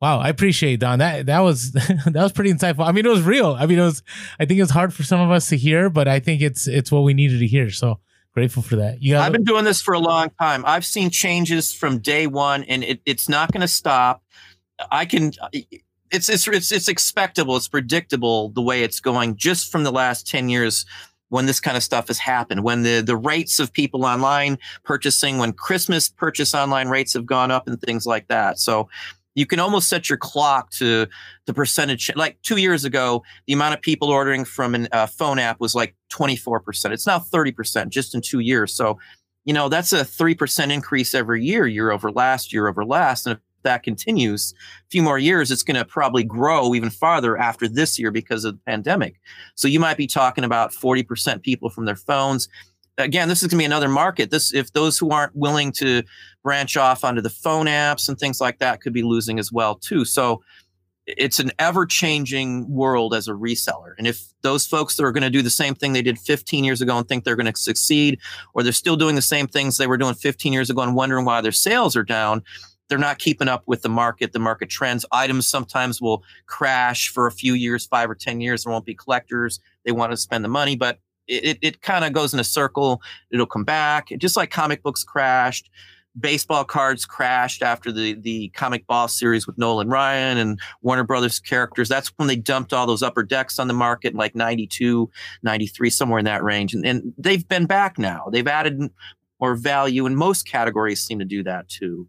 Wow, I appreciate Don. That that was that was pretty insightful. I mean, it was real. I mean, it was. I think it's hard for some of us to hear, but I think it's it's what we needed to hear. So grateful for that. You I've been doing this for a long time. I've seen changes from day one, and it, it's not going to stop. I can. It's it's it's it's expectable. It's predictable the way it's going just from the last ten years when this kind of stuff has happened, when the, the rates of people online purchasing, when Christmas purchase online rates have gone up and things like that. So you can almost set your clock to the percentage. Like two years ago, the amount of people ordering from a uh, phone app was like 24%. It's now 30% just in two years. So, you know, that's a 3% increase every year, year over last, year over last. And if that continues a few more years, it's going to probably grow even farther after this year because of the pandemic. So you might be talking about 40% people from their phones again, this is going to be another market. This, if those who aren't willing to branch off onto the phone apps and things like that, could be losing as well too. So it's an ever-changing world as a reseller. And if those folks that are going to do the same thing they did 15 years ago and think they're going to succeed, or they're still doing the same things they were doing 15 years ago and wondering why their sales are down, they're not keeping up with the market, the market trends. Items sometimes will crash for a few years, five or 10 years. There won't be collectors. They want to spend the money, but it, it kind of goes in a circle. It'll come back. Just like comic books crashed, baseball cards crashed after the the Comic Ball series with Nolan Ryan and Warner Brothers characters. That's when they dumped all those upper decks on the market like 92, 93, somewhere in that range. And, and they've been back now. They've added more value, and most categories seem to do that too.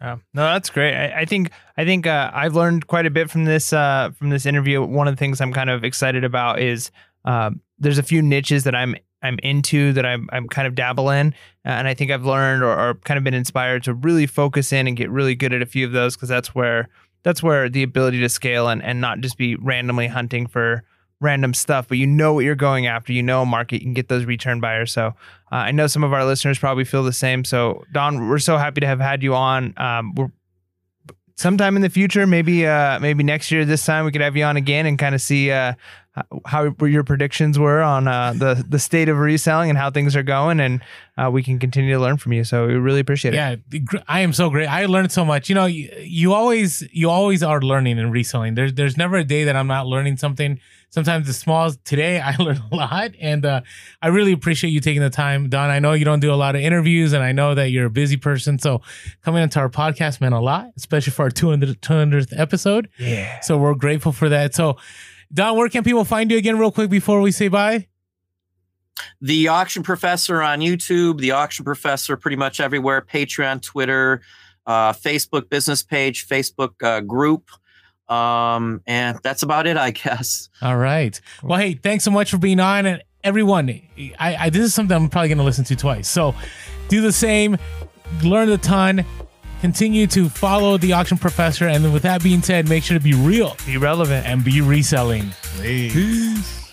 Oh, no, that's great. I, I think I think uh, I've learned quite a bit from this uh, from this interview. One of the things I'm kind of excited about is um, there's a few niches that I'm I'm into that I'm I'm kind of dabble in, uh, and I think I've learned or, or, kind of been inspired to really focus in and get really good at a few of those because that's where that's where the ability to scale and and not just be randomly hunting for random stuff, but you know what you're going after. You know a market, you can get those return buyers. So uh, I know some of our listeners probably feel the same. So Don, we're so happy to have had you on. Um, we're sometime in the future, maybe uh, maybe next year this time we could have you on again and kind of see uh, how your predictions were on uh, the the state of reselling and how things are going, and uh, we can continue to learn from you. So we really appreciate it. Yeah, I am so great. I learned so much. You know, you, you always you always are learning and reselling. There's there's never a day that I'm not learning something. Sometimes the smalls. Today I learned a lot, and uh, I really appreciate you taking the time, Don. I know you don't do a lot of interviews, and I know that you're a busy person. So coming into our podcast meant a lot, especially for our 200, 200th episode. Yeah. So we're grateful for that. So Don, where can people find you again, real quick, before we say bye? The Auction Professor on YouTube, The Auction Professor pretty much everywhere, Patreon, Twitter, uh, Facebook business page, Facebook uh, group. Um, and that's about it, I guess. All right. Well, hey, thanks so much for being on. And everyone, I, I this is something I'm probably going to listen to twice. So do the same, learn a ton continue to follow the auction professor. And with that being said, make sure to be real, be relevant, and be reselling. Please. Peace.